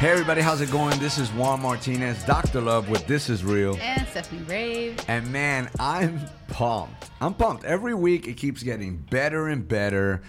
Hey everybody, how's it going? This is Juan Martinez, Dr. Love with This Is Real. And Stephanie Rave. And man, I'm pumped. I'm pumped. Every week it keeps getting better and better,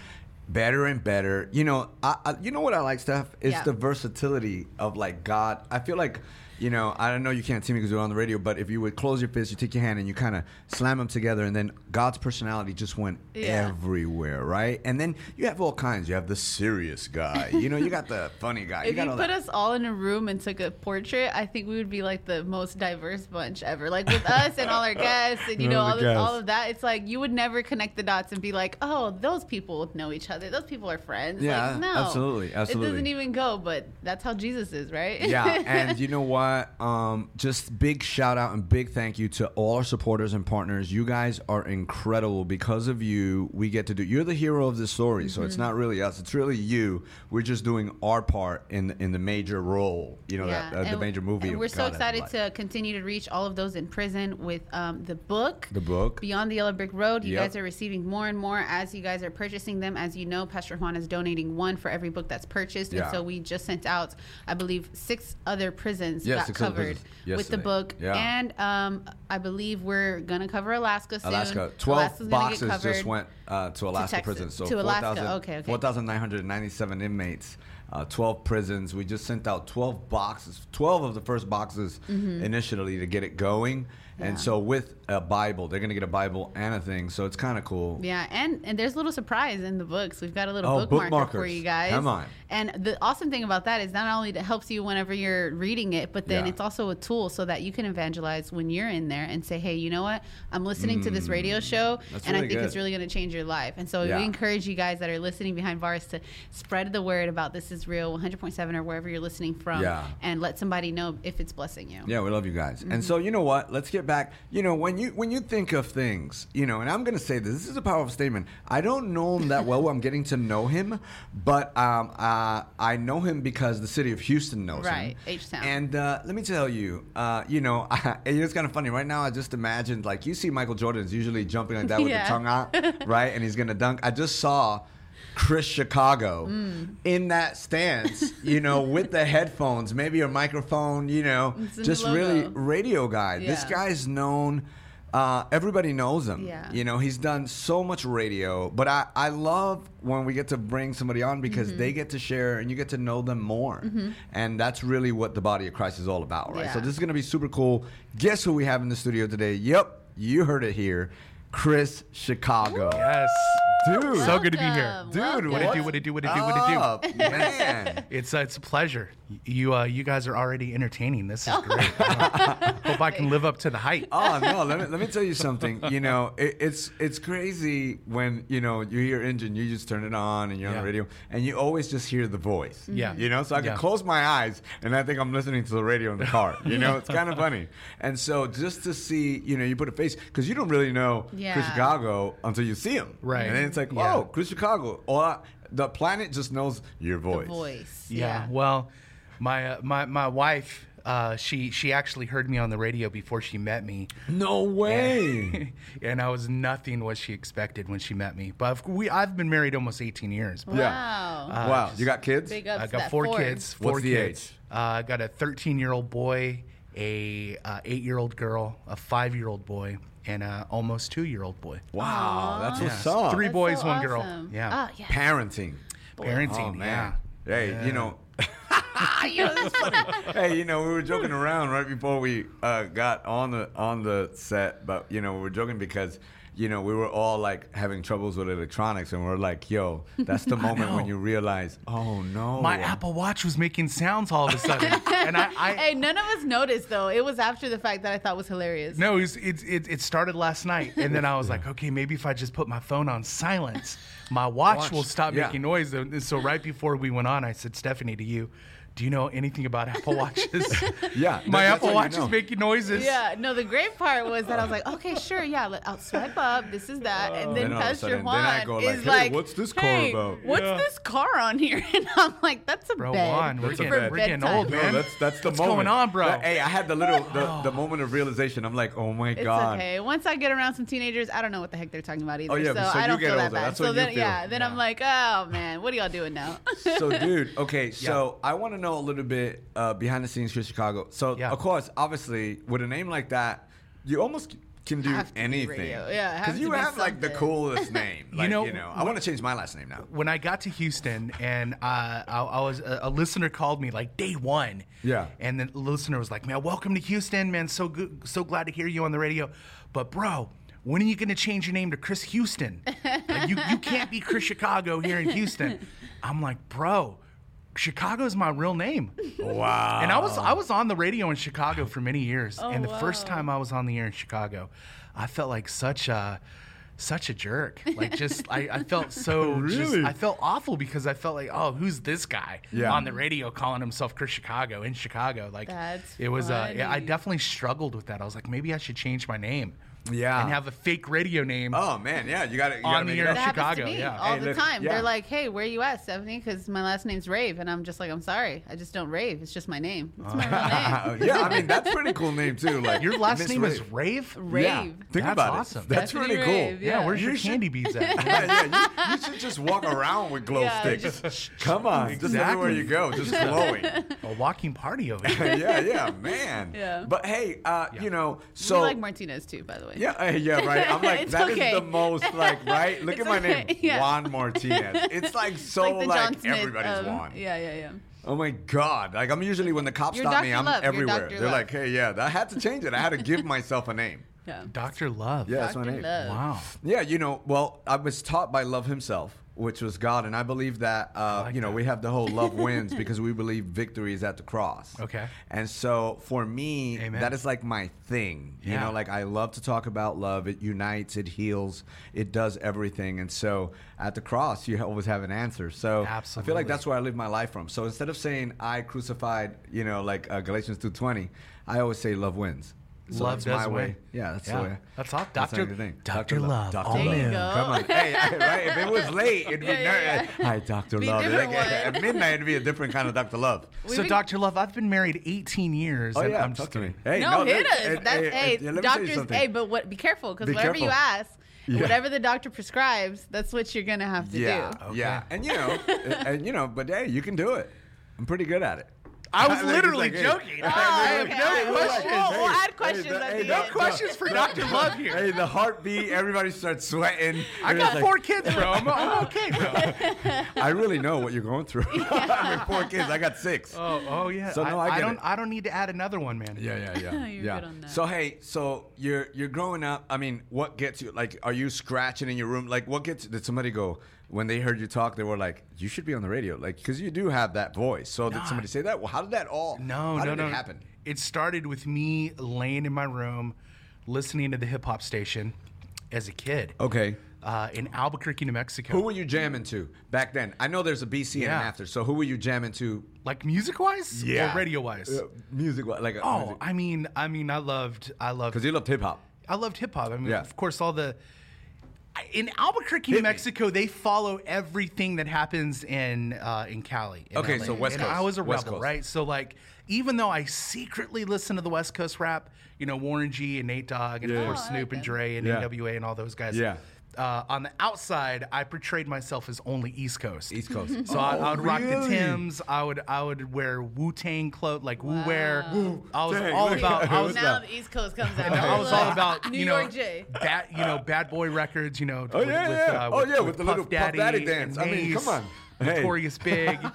better and better. You know, I, I you know what I like, Steph? It's Yeah. the versatility of like God. I feel like, you know, I don't know you can't see me because we're on the radio, but if you would close your fist, you take your hand and you kind of slam them together, and then God's personality just went Yeah. everywhere, right? And then you have all kinds. You have the serious guy. You know, you got the funny guy. If got you all put that- us all in a room and took a portrait, I think we would be like the most diverse bunch ever. Like with us and all our guests and you know All all, this, all of that. It's like you would never connect the dots and be like, oh, those people know each other. Those people are friends. Yeah, like, no, absolutely, absolutely. It doesn't even go. But that's how Jesus is, right? yeah, and you know what? Um, just big shout out and big thank you to all our supporters and partners. You guys are incredible. Because of you, we get to do. You're the hero of this story, so Mm-hmm. it's not really us. It's really you. We're just doing our part in in the major role. You know, that, uh, the major movie. And we're so God excited to continue to reach all of those in prison with um, the book. The book. Beyond the Yellow Brick Road. You Yep. guys are receiving more and more as you guys are purchasing them. As you know, Pastor Juan is donating one for every book that's purchased. Yeah. And so we just sent out, I believe, six other prisons Yeah, got covered with the book. Yeah. And um, I believe we're going to cover Alaska soon. Alaska. Twelve Alaska's boxes just went uh, to Alaska Texas- prison. So to Alaska. 4,000 Okay, okay. 4,997 inmates, uh, 12 prisons. We just sent out 12 boxes, 12 of the first boxes initially to get it going. Yeah. And so with a Bible, they're going to get a Bible and a thing. So it's kind of cool. Yeah, and and there's a little surprise in the books. We've got a little Oh, bookmarker for you guys. Come on. And the awesome thing about that is not only it helps you whenever you're reading it, but then Yeah. it's also a tool so that you can evangelize when you're in there and say, "Hey, you know what? I'm listening to this radio show, Mm. That's and I think good. it's really going to change your life." And so Yeah. we encourage you guys that are listening behind bars to spread the word about this is real 100.7 or wherever you're listening from, Yeah. and let somebody know if it's blessing you. Yeah, we love you guys. Mm-hmm. And so you know what? Let's get back. You know, when you when you think of things, you know, and I'm going to say this. This is a powerful statement. I don't know him that well. I'm getting to know him, but um, uh, I know him because the city of Houston knows him. Right, H-Town. And uh, let me tell you, uh, you know, it's kind of funny. Right now, I just imagined like you see Michael Jordan's usually jumping like that with Yeah. the tongue out, right? And he's going to dunk. I just saw. Chris Chicago Mm. in that stance, you know, with the headphones, maybe a microphone, you know, just really radio guy. This guy's known. Uh, everybody knows him. Yeah. You know, he's done so much radio. But I, I love when we get to bring somebody on because Mm-hmm. they get to share and you get to know them more. And that's really what the body of Christ is all about, right? So this is going to be super cool. Guess who we have in the studio today? Yep, you heard it here. Chris Chicago. Yes. Dude. So good to be here. Dude, welcome. What it do, what it do, what it do, what it do. Up, man. It's uh, it's a pleasure. You uh, you guys are already entertaining. This is great. Uh, hope I can live up to the hype. Oh no! Let me let me tell you something. You know, it, it's it's crazy when you know you hear engine, you just turn it on and you're on the radio, and you always just hear the voice. Yeah. You know, so I can Yeah. close my eyes and I think I'm listening to the radio in the car. You know, it's kind of funny. And so just to see, you know, you put a face because you don't really know Chris Yeah. Chicago until you see him. Right. And then it's like, Yeah. oh, Chris Chicago. Or the planet just knows your The voice. voice. Yeah. Well, my uh, my my wife. Uh, she she actually heard me on the radio before she met me, No way. and I was nothing what she expected when she met me. But we I've been married almost 18 years. But Wow. Uh, wow. You got kids? Big ups I got four, four. kids. Four What's the kids. age? Uh, I got a 13 year old boy, a uh, eight year old girl, a five year old boy, and a almost two year old boy. Wow. That's Yeah. what's up. Three That's boys, so one girl. awesome. Yeah. Ah, yes. Parenting. Parenting. Oh man. Yeah. Hey, Yeah. you know. you know, that's funny. hey, you know, we were joking around right before we uh, got on the on the set, but you know, we were joking because you know we were all like having troubles with electronics, and we're like, "Yo, that's the moment when you realize, oh no, My Apple Watch was making sounds all of a sudden, and I, I Hey, none of us noticed though. It was after the fact that I thought was hilarious. no, it, was, it, it it started last night, and then I was like, okay, maybe if I just put my phone on silence, my watch, Watch, will stop yeah. making noise. And so right before we went on, I said, Stephanie, to you, do you know anything about Apple Watches? Yeah, my Apple how you Watch know. is making noises. Yeah, no. The great part was that I was like, okay, sure, yeah. Let, I'll swipe up. This is that, and oh. then Then all of a Pastor sudden, then Juan I go like, is "Hey, like, what's this car "Hey, about?" What's Yeah. this car on here? And I'm like, that's a Bro, bed. Juan, we're That's a getting, we're getting Bedtime. old, No, man. that's that's the What's moment. going on, bro? Hey, I had the little the, the oh. moment of realization. I'm like, oh my It's god. okay. Once I get around some teenagers, I don't know what the heck they're talking about oh, either. Oh, yeah, so, so I you don't get feel that older. bad. That's so what you then, yeah, then I'm like, oh man, what are y'all doing now? so dude okay so i want to know a little bit uh, behind the scenes for Chicago. So, Yeah. of course, obviously, with a name like that, you almost can do Have to be anything. radio. Yeah, have because you be have like the something. coolest name. You know, you know, I want to change my last name now. when I got to Houston and uh, I, I was a, a listener called me like day one. Yeah. And the listener was like, "Man, welcome to Houston, man. So good, so glad to hear you on the radio." But bro, when are you going to change your name to Chris Houston? Like, you you can't be Chris Chicago here in Houston. I'm like, bro, Chicago's my real name. Wow. And I was I was on the radio in Chicago for many years. Oh, and the first time I was on the air in Chicago, I felt like such a such a jerk. Like just I, I felt so just Really? I felt awful because I felt like, oh, who's this guy Yeah. on the radio calling himself Chris Chicago in Chicago? Like That's it was uh yeah, I definitely struggled with that. I was like, maybe I should change my name. Yeah. And have a fake radio name. Oh man, yeah, you got to you got On to the air up. That happens Chicago, to me yeah. all Hey, the look, time. yeah. They're like, "Hey, where are you at, Stephanie?" Because my last name's Rave, and I'm just like, "I'm sorry, I just don't rave. It's just my name. It's my real name." yeah, I mean that's a pretty cool name too. Like Your last Miss name is Rave. Rave? Yeah, Rave. think That's about awesome. it. That's Stephanie really cool. Rave, Yeah, Yeah. where's your should- candy beads at? yeah, yeah. You, you should just walk around with glow Yeah, sticks. Come on, just Exactly. everywhere you go, just glowing. a walking party over here. yeah, yeah, man. Yeah. But hey, uh, you know, we so like Martinez too, by the way. Yeah, uh, yeah, right. I'm like, It's that is okay. the most like, right? Look It's at my name, yeah. Juan Martinez. It's like so like like, the John Smith. everybody's um, Juan. Yeah, yeah, yeah. Oh my God! Like I'm usually when the cops You're stop me, I'm Love. Everywhere. They're Love. like, hey, yeah, I had to change it. I had to give myself a name. Yeah. Dr. Love. Yeah, that's my name. Love. Wow. Yeah, you know, well, I was taught by love himself, which was God, and I believe that, uh, like you know, that. we have the whole love wins because we believe victory is at the cross. Okay. And so for me, Amen. that is like my thing. You know, like I love to talk about love. It unites, it heals, it does everything. And so at the cross, you always have an answer. So I feel like that's where I live my life from. So instead of saying I crucified, you know, like uh, Galatians 2.20, I always say love wins. So Love that's does my way. win. Yeah, that's Yeah. the way. That's all- Dr. the thing. Dr. Love, Dr. all There you go. Come on. Hey, I- right? If it was late, it'd be Yeah, yeah, ner- Hi, Dr. Be Love. different Like, at midnight, it'd be a different kind of Dr. Love. We've So, been- Dr. Love, I've been married 18 years. Oh, and yeah. I'm talk just to me. kidding. Hey, No, hit look, us. hey, That's hey, hey, yeah, let me tell you doctors. something. Hey, but what? Be careful because Be whatever you ask, Yeah. whatever the doctor prescribes, that's what you're gonna have to yeah, do. Okay. yeah, and you know, and you know, but hey, you can do it. I'm pretty good at it. I was literally like, hey. joking. Oh, I have okay. no All right, we'll- questions. we'll- we'll add Hey, questions the- at the the- end. No questions for Dr. Love here. Hey, the heartbeat, everybody starts sweating. I got it's like, four kids, bro. I'm, I'm okay, bro. I really know what you're going through. I mean, four kids. I got six. Oh, oh yeah. So, no, I get don't. it. I don't need to add another one, man. Yeah, yeah, yeah. You're yeah. good on that. So hey, so you're you're growing up. I mean, what gets you? Like, are you scratching in your room? Like, what gets? Did somebody go when they heard you talk? They were like, you should be on the radio, like, because you do have that voice. So did somebody say that? Well, how did that all? No, no, no. It happen. It started with me laying in my room, listening to the hip hop station as a kid. Okay. Uh, in Albuquerque, New Mexico. Who were you jamming to back then? I know there's a BC and Yeah. an after. So who were you jamming to? like music wise? Or radio wise? Uh, music, like oh, I mean, I mean, I loved, I loved, because you loved hip hop. I loved hip hop. I mean, Yeah. of course, all the. I- In Albuquerque, Hit New me. Mexico, they follow everything that happens in uh, in Cali. in Okay, LA. so West and Coast. I was a West rebel, Coast. right? So like, even though I secretly listen to the West Coast rap, you know, Warren G and Nate Dogg, and Yeah. of course Oh, Snoop like and them. Dre and Yeah. NWA and all those guys. Yeah. Uh, on the outside, I portrayed myself as only East Coast. East Coast. So I, I would rock the really? Tims. I would I would wear Wu Tang clothes, like Wu wear. Wow. I was Wu-Tang, all about. at- I was now the East Coast comes out. I was all about New you know, York J. bad you know, bad boy records. You know, Oh, with, yeah, with, yeah. Uh, Oh, with, yeah, with with the Puff little Puff Daddy and dance. I mean, come on. Hey. Notorious Big.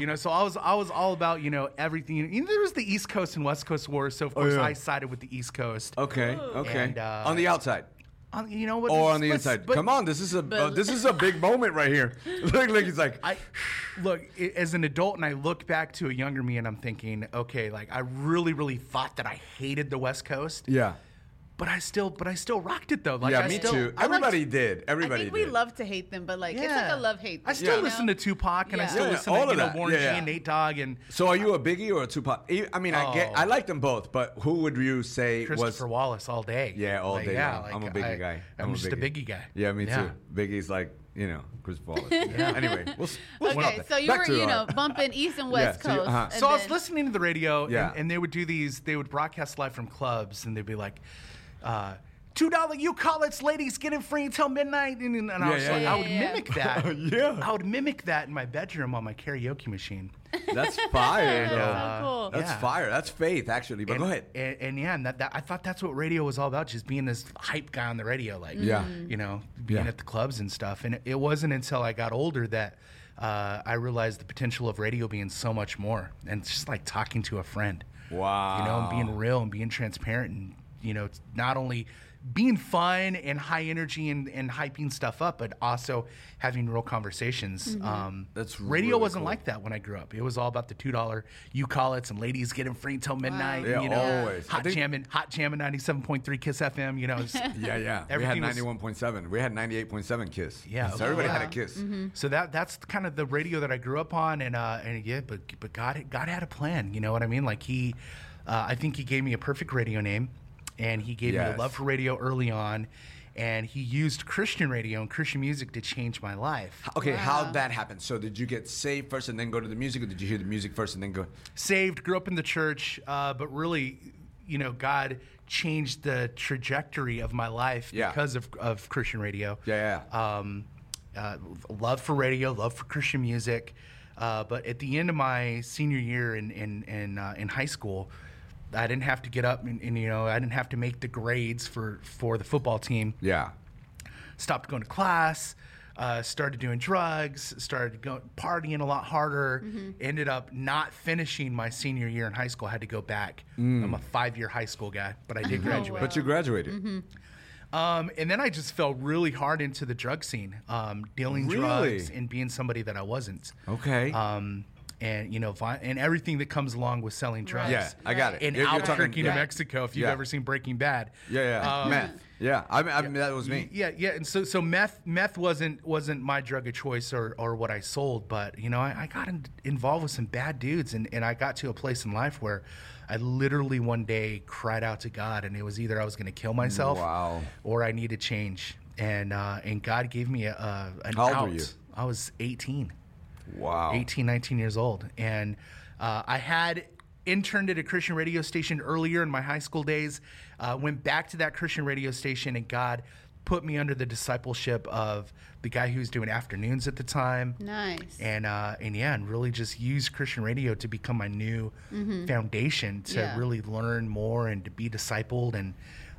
You know, so I was I was all about you know everything. You know, there was the East Coast and West Coast war, so of course Oh, yeah. I sided with the East Coast. Okay. Okay. And, uh, on the outside. On- you know what? or on the inside. but- Come on, this is a uh, this is a big moment right here. look, look, he's like, I look as an adult, and I look back to a younger me, and I'm thinking, okay, like I really, really thought that I hated the West Coast, yeah, but I still, but I still rocked it though. Like yeah, I me still, too. I liked- Everybody did. I Everybody think did. we love to hate them, but like it's like a love hate. I still Yeah. listen to Tupac, and I still Yeah, listen all to of you know. Warren Yeah, G yeah. and Nate Dogg and So, are you a Biggie or a Tupac? I I mean, I get, Oh. I like them both, but who would you say was? Christopher Wallace all day. Yeah, all Like, day. Yeah, like, I'm a Biggie I- guy. I'm, a just a Biggie guy. Yeah, me Yeah. too. Biggie's like, you know, Chris Wallace. Anyway, we'll, s- we'll Okay, so you Back were, you know, bumping East and West so you- Coast. uh-huh. and So I was listening to the radio, Yeah. and, and they would do these. They would broadcast live from clubs, and they'd be like, uh, two dollar you call it's ladies getting free until midnight," and, and I was yeah, like, yeah. I would Yeah, yeah. mimic that. Yeah. I would mimic that in my bedroom on my karaoke machine. That's fire, though. so cool. That's Yeah. fire. That's faith, actually. But and, go ahead. And, and yeah, and that, that, I thought that's what radio was all about, just being this hype guy on the radio, like Yeah. you know, being Yeah. at the clubs and stuff. And it, it wasn't until I got older that uh, I realized the potential of radio being so much more, and it's just like talking to a friend. Wow. You know, and being real and being transparent, and you know, it's not only being fun and high energy and, and hyping stuff up, but also having real conversations. Um, That's radio really wasn't cool. like that when I grew up. It was all about the two dollar you call it and ladies getting free till midnight. Yeah, you know, always. Hot think- jamming, hot jamming, ninety seven point three Kiss FM. You know, it's- Yeah, yeah. we had Everything 91.7. We had 98.7 Kiss. Yeah. So everybody had a Wow. kiss. so that that's kind of the radio that I grew up on, and uh, and yeah, but but God God had a plan. You know what I mean? Like he, uh, I think he gave me a perfect radio name, and he gave me a love for radio early on, and he used Christian radio and Christian music to change my life. Okay, Wow. how'd that happen? So did you get saved first and then go to the music, or did you hear the music first and then go? saved, grew up in the church, uh, but really, you know, God changed the trajectory of my life Yeah. because of, of Christian radio. Yeah, yeah. Um, uh, love for radio, love for Christian music. Uh, but at the end of my senior year in in in, uh, in high school, I didn't have to get up and, and you know I didn't have to make the grades for for the football team Yeah. stopped going to class, uh, started doing drugs, started going partying a lot harder. Ended up not finishing my senior year in high school. I had to go back. I'm a five year high school guy, but I did graduate. But you graduated. Um, and then I just fell really hard into the drug scene, um, dealing Really? drugs and being somebody that I wasn't. Okay. Um, and you know, vi- and everything that comes along with selling drugs. yeah, I got it. In You're- you're Albuquerque, talking- New yeah. Mexico, if you've Yeah. ever seen Breaking Bad. yeah, yeah. Um, Meth. Yeah. I mean, I mean that was me. Yeah, yeah, and so so meth meth wasn't wasn't my drug of choice or, or what I sold, but you know I, I got in, involved with some bad dudes, and, and I got to a place in life where I literally one day cried out to God, and it was either I was going to kill myself, Wow. or I needed change, and uh, and God gave me a, a an How old out. were you? I was 18. Wow. 18, 19 years old. And uh, I had interned at a Christian radio station earlier in my high school days, uh, went back to that Christian radio station, and God put me under the discipleship of the guy who was doing afternoons at the time. Nice. And uh, and yeah, and really just used Christian radio to become my new foundation to Mm-hmm. Yeah. really learn more and to be discipled and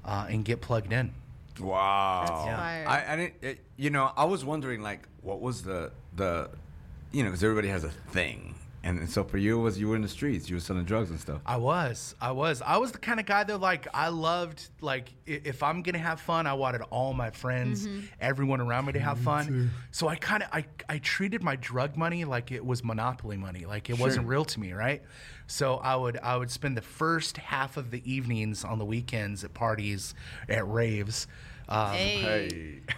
uh, and get plugged in. Wow. That's Yeah. fire. I, I didn't. It, you know, I was wondering like, what was the the, you know, because everybody has a thing, and so for you it was you were in the streets, you were selling drugs and stuff. I was. I was. I was the kind of guy that like I loved like if I'm gonna have fun, I wanted all my friends, mm-hmm. everyone around me to have fun. So I kind of I I treated my drug money like it was monopoly money, like it wasn't real to me, right? So I would I would spend the first half of the evenings on the weekends at parties, at raves. Um, hey. Hey.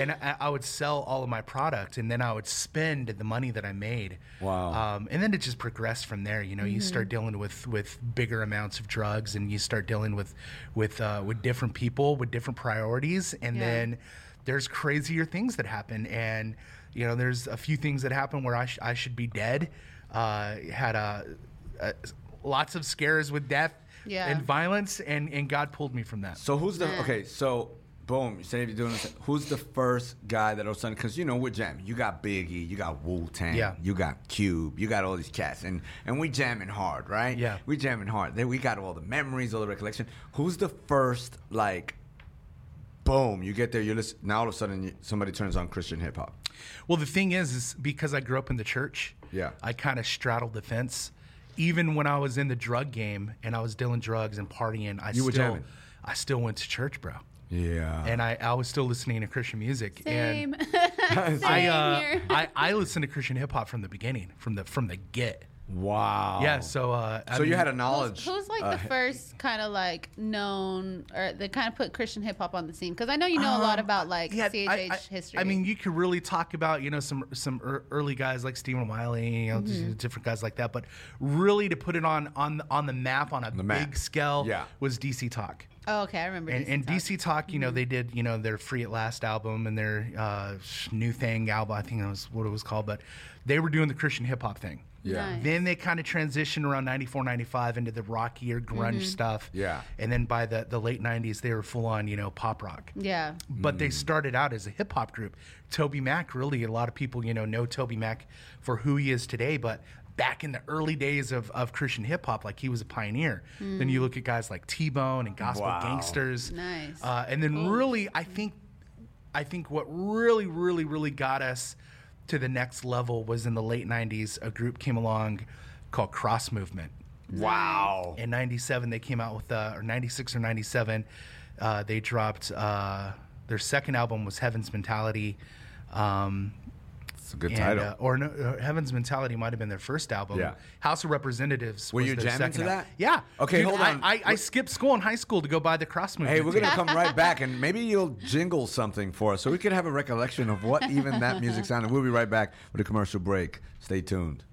and I, I would sell all of my product, and then I would spend the money that I made. Wow. Um, and then it just progressed from there. You know, you start dealing with with bigger amounts of drugs, and you start dealing with with uh, with different people with different priorities, and Yeah. then there's crazier things that happen, and you know, there's a few things that happen where I sh- I should be dead. Uh, had a, a lots of scares with death Yeah. and violence, and and God pulled me from that. So who's the Yeah. okay? So boom, you say you're doing this. Who's the first guy that all of a sudden? Because you know we're jamming. You got Biggie, you got Wu Tang, Yeah. you got Cube, you got all these cats, and and we jamming hard, right? Yeah. we jamming hard. Then we got all the memories, all the recollection. Who's the first like? Boom! You get there. You listen. Now all of a sudden, you, somebody turns on Christian hip hop. Well, the thing is, is because I grew up in the church, Yeah. I kind of straddled the fence. Even when I was in the drug game and I was dealing drugs and partying, I You were still, jamming. I still went to church, bro. Yeah. And I, I was still listening to Christian music. Same. And I, uh, here. I, I listened to Christian hip hop from the beginning, from the from the get. Wow. Yeah. So, uh, I So you had a knowledge. Who's, who's like uh, the first kind of like known or that kind of put Christian hip hop on the scene? Because I know you know a lot Um, about like yeah, CHH I, I- history. I mean, you could really talk about you know some some ear- early guys like Stephen Wiley, you know, Mm-hmm. different guys like that. But really, to put it on on on the map on a The map. big scale, Yeah. was DC Talk. Oh, okay, I remember. And, DC and Talk. DC Talk, you know, they did, you know, their Free at Last album and their uh, New Thing album. I think that was what it was called, but they were doing the Christian hip hop thing. Yeah. Nice. Then they kind of transitioned around 94, 95 into the rockier grunge Mm-hmm. stuff. Yeah. And then by the, the late 90s, they were full on, you know, pop rock. Yeah. But they started out as a hip hop group. Toby Mac, really, a lot of people, you know, know Toby Mac for who he is today. But back in the early days of, of Christian hip hop, like he was a pioneer. Then you look at guys like T Bone and Gospel Wow. Gangsters. Nice. Uh, and then really, I think, I think what really, really, really got us to the next level was in the late '90s. A group came along called Cross Movement. Wow. In '97, they came out with, uh, or '96 or '97, uh, they dropped uh, their second album was Heaven's Mentality. Um, It's a good and, title. uh, or no, uh, Heaven's Mentality might have been their first album. Yeah. House of Representatives. Were was you their jamming second to al- that? Yeah. Okay, hold on. I, I, skipped school in high school to go buy the Cross Movement. Hey, we're gonna come right back, and maybe you'll jingle something for us, so we can have a recollection of what even that music sounded. We'll be right back with a commercial break. Stay tuned.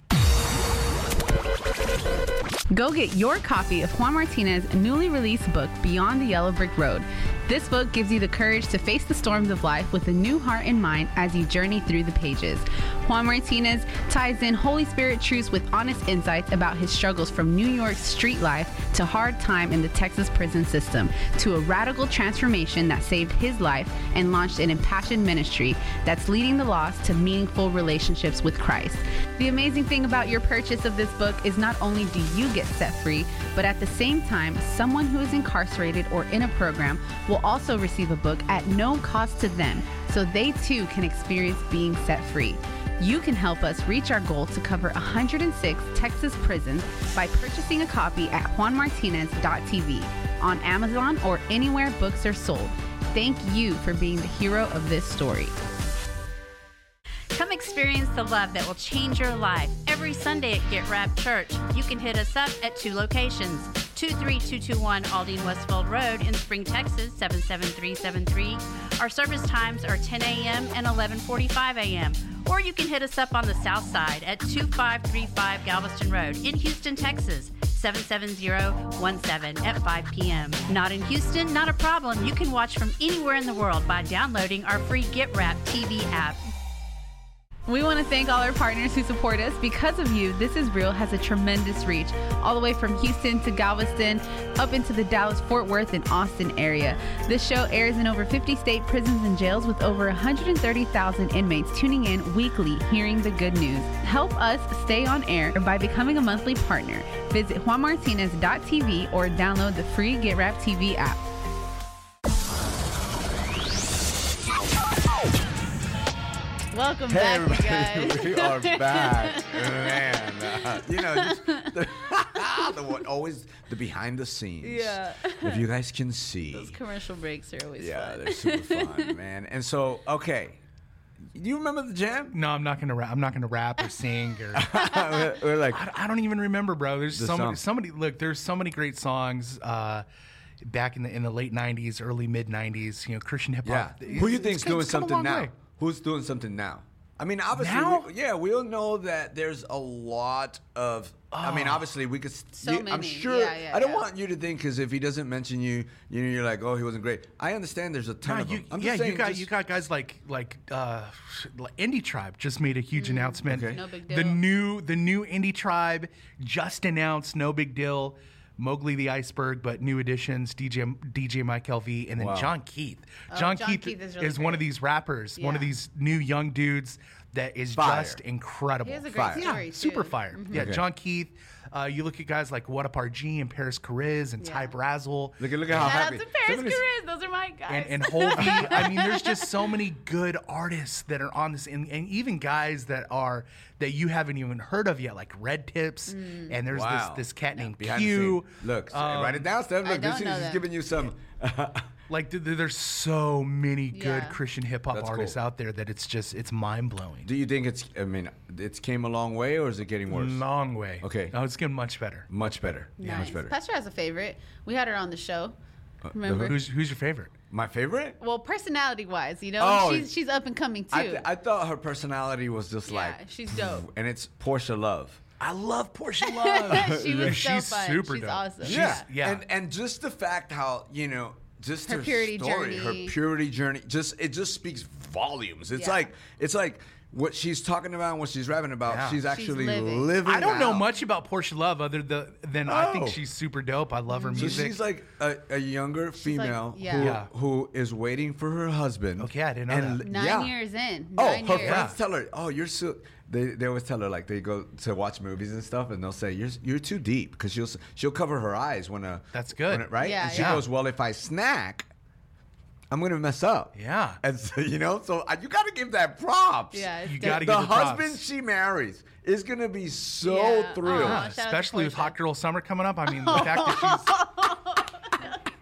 Go get your copy of Juan Martinez's newly released book, Beyond the Yellow Brick Road. This book gives you the courage to face the storms of life with a new heart and mind as you journey through the pages. Juan Martinez ties in Holy Spirit truths with honest insights about his struggles from New York's street life to hard time in the Texas prison system to a radical transformation that saved his life and launched an impassioned ministry that's leading the lost to meaningful relationships with Christ. The amazing thing about your purchase of this book is not only do you get set free, but at the same time, someone who is incarcerated or in a program will also receive a book at no cost to them, so they too can experience being set free. You can help us reach our goal to cover 106 Texas prisons by purchasing a copy at juanmartinez.tv, on Amazon, or anywhere books are sold. Thank you for being the hero of this story. Come experience the love that will change your life every Sunday at Get Rap Church. You can hit us up at two locations 23221 Aldine Westfield Road in Spring, Texas 77373. Our service times are 10 a.m. and 11:45 a.m. Or you can hit us up on the south side at 2535 Galveston Road in Houston, Texas 77017 at 5 p.m. Not in Houston? Not a problem. You can watch from anywhere in the world by downloading our free Get Rap TV app. We want to thank all our partners who support us. Because of you, This Is Real has a tremendous reach, all the way from Houston to Galveston, up into the Dallas, Fort Worth, and Austin area. This show airs in over 50 state prisons and jails with over 130,000 inmates tuning in weekly, hearing the good news. Help us stay on air by becoming a monthly partner. Visit juanmartinez.tv or download the free Get Rap TV app. Welcome Hey, back, you everybody, guys. we are back, man. Uh, you know, just the, the always the behind the scenes. Yeah. If you guys can see. Those commercial breaks are always Yeah, fun. they're super fun, man. And so, okay, do you remember the jam? No, I'm not gonna rap. I'm not gonna rap or sing or. we're, we're like, I, I don't even remember, bro. There's The so many, song. so many. Look, there's so many great songs. Uh, back in the in the late '90s, early mid '90s, you know, Christian hip hop. yeah. hop. Who It's- you think's doing it's come a something now? way. Who's doing something now? I mean, obviously, Now? we, yeah, we all know that there's a lot of. I mean, obviously, we could. So you- I'm many. sure. Yeah, yeah, I don't yeah. want you to think because if he doesn't mention you, you know, you're like, oh, he wasn't great. I understand. There's a ton Nah, of you, them. I'm yeah, just saying, you got just- you got guys like like uh, like Indie Tribe just made a huge announcement. Okay. No big The deal. new the new Indie Tribe just announced. No big deal. Mogli the Iceberg, but new additions: DJ DJ Mykael V, and then Wow. Jon Keith. Oh, John, Jon Keith, Keith is is, one of these rappers, one of these new young dudes that is Fire. just incredible. He has a great Fire. story, Yeah, too. Mm-hmm. super fire. Yeah, Okay. Jon Keith. Uh, you look at guys like What Up RG and Paris Chariz and Ty Yeah. Brazel. Look at look at how Shout happy. out to Paris Somebody's- Chariz. Those are my guys. and, and Hovey. I mean, there's just so many good artists that are on this, and, and even guys that are that you haven't even heard of yet, like Red Tips. Mm. And there's Wow. this this cat named Behind Q. scene. Look, Um, write it down, Steph. Look, this don't is know just them. giving you some. Like th- th- there's so many good Yeah. Christian hip hop That's artists cool. out there that it's just it's mind blowing. Do you think it's? I mean, it's came a long way, or is it getting worse? Long way. Okay. No, it's getting much better. Much better. nice. Much better. Pastor has a favorite. We had her on the show. Uh, Remember? Who's who's your favorite? My favorite? well, personality wise, you know, Oh, she's she's up and coming too. I, th- I thought her personality was just yeah, like, she's dope. and it's Portia Love. I love Portia Love. She was so she's fun. super She's dope. awesome. She's- yeah, yeah. and and just the fact how you know just Her her, purity story, journey. her purity journey, just it just speaks volumes. It's Yeah. like it's like what she's talking about, and what she's rapping about. Yeah. She's She's actually living. living. I don't know much about Portia Love other the, than I think Oh. she's super dope. I love her So music. she's like a, a younger like- female yeah. who Yeah. who is waiting for her husband. Okay, I didn't know and that. Nine yeah. years in. Oh, Nine her years. friends tell her, "Oh, you're so." They, they always tell her like they go to watch movies and stuff, and they'll say you're you're too deep because she'll she'll cover her eyes when a That's good. when it- right? Yeah, and she yeah. goes, "Well, if I snack, I'm gonna mess up." Yeah. and so, you know, so uh, you got to give that props. Yeah, it's You gotta the give her props. husband she marries is gonna be so Yeah. thrilled. Aw, Yeah, shout out to especially with Hot Girl Summer coming up. I mean, the fact that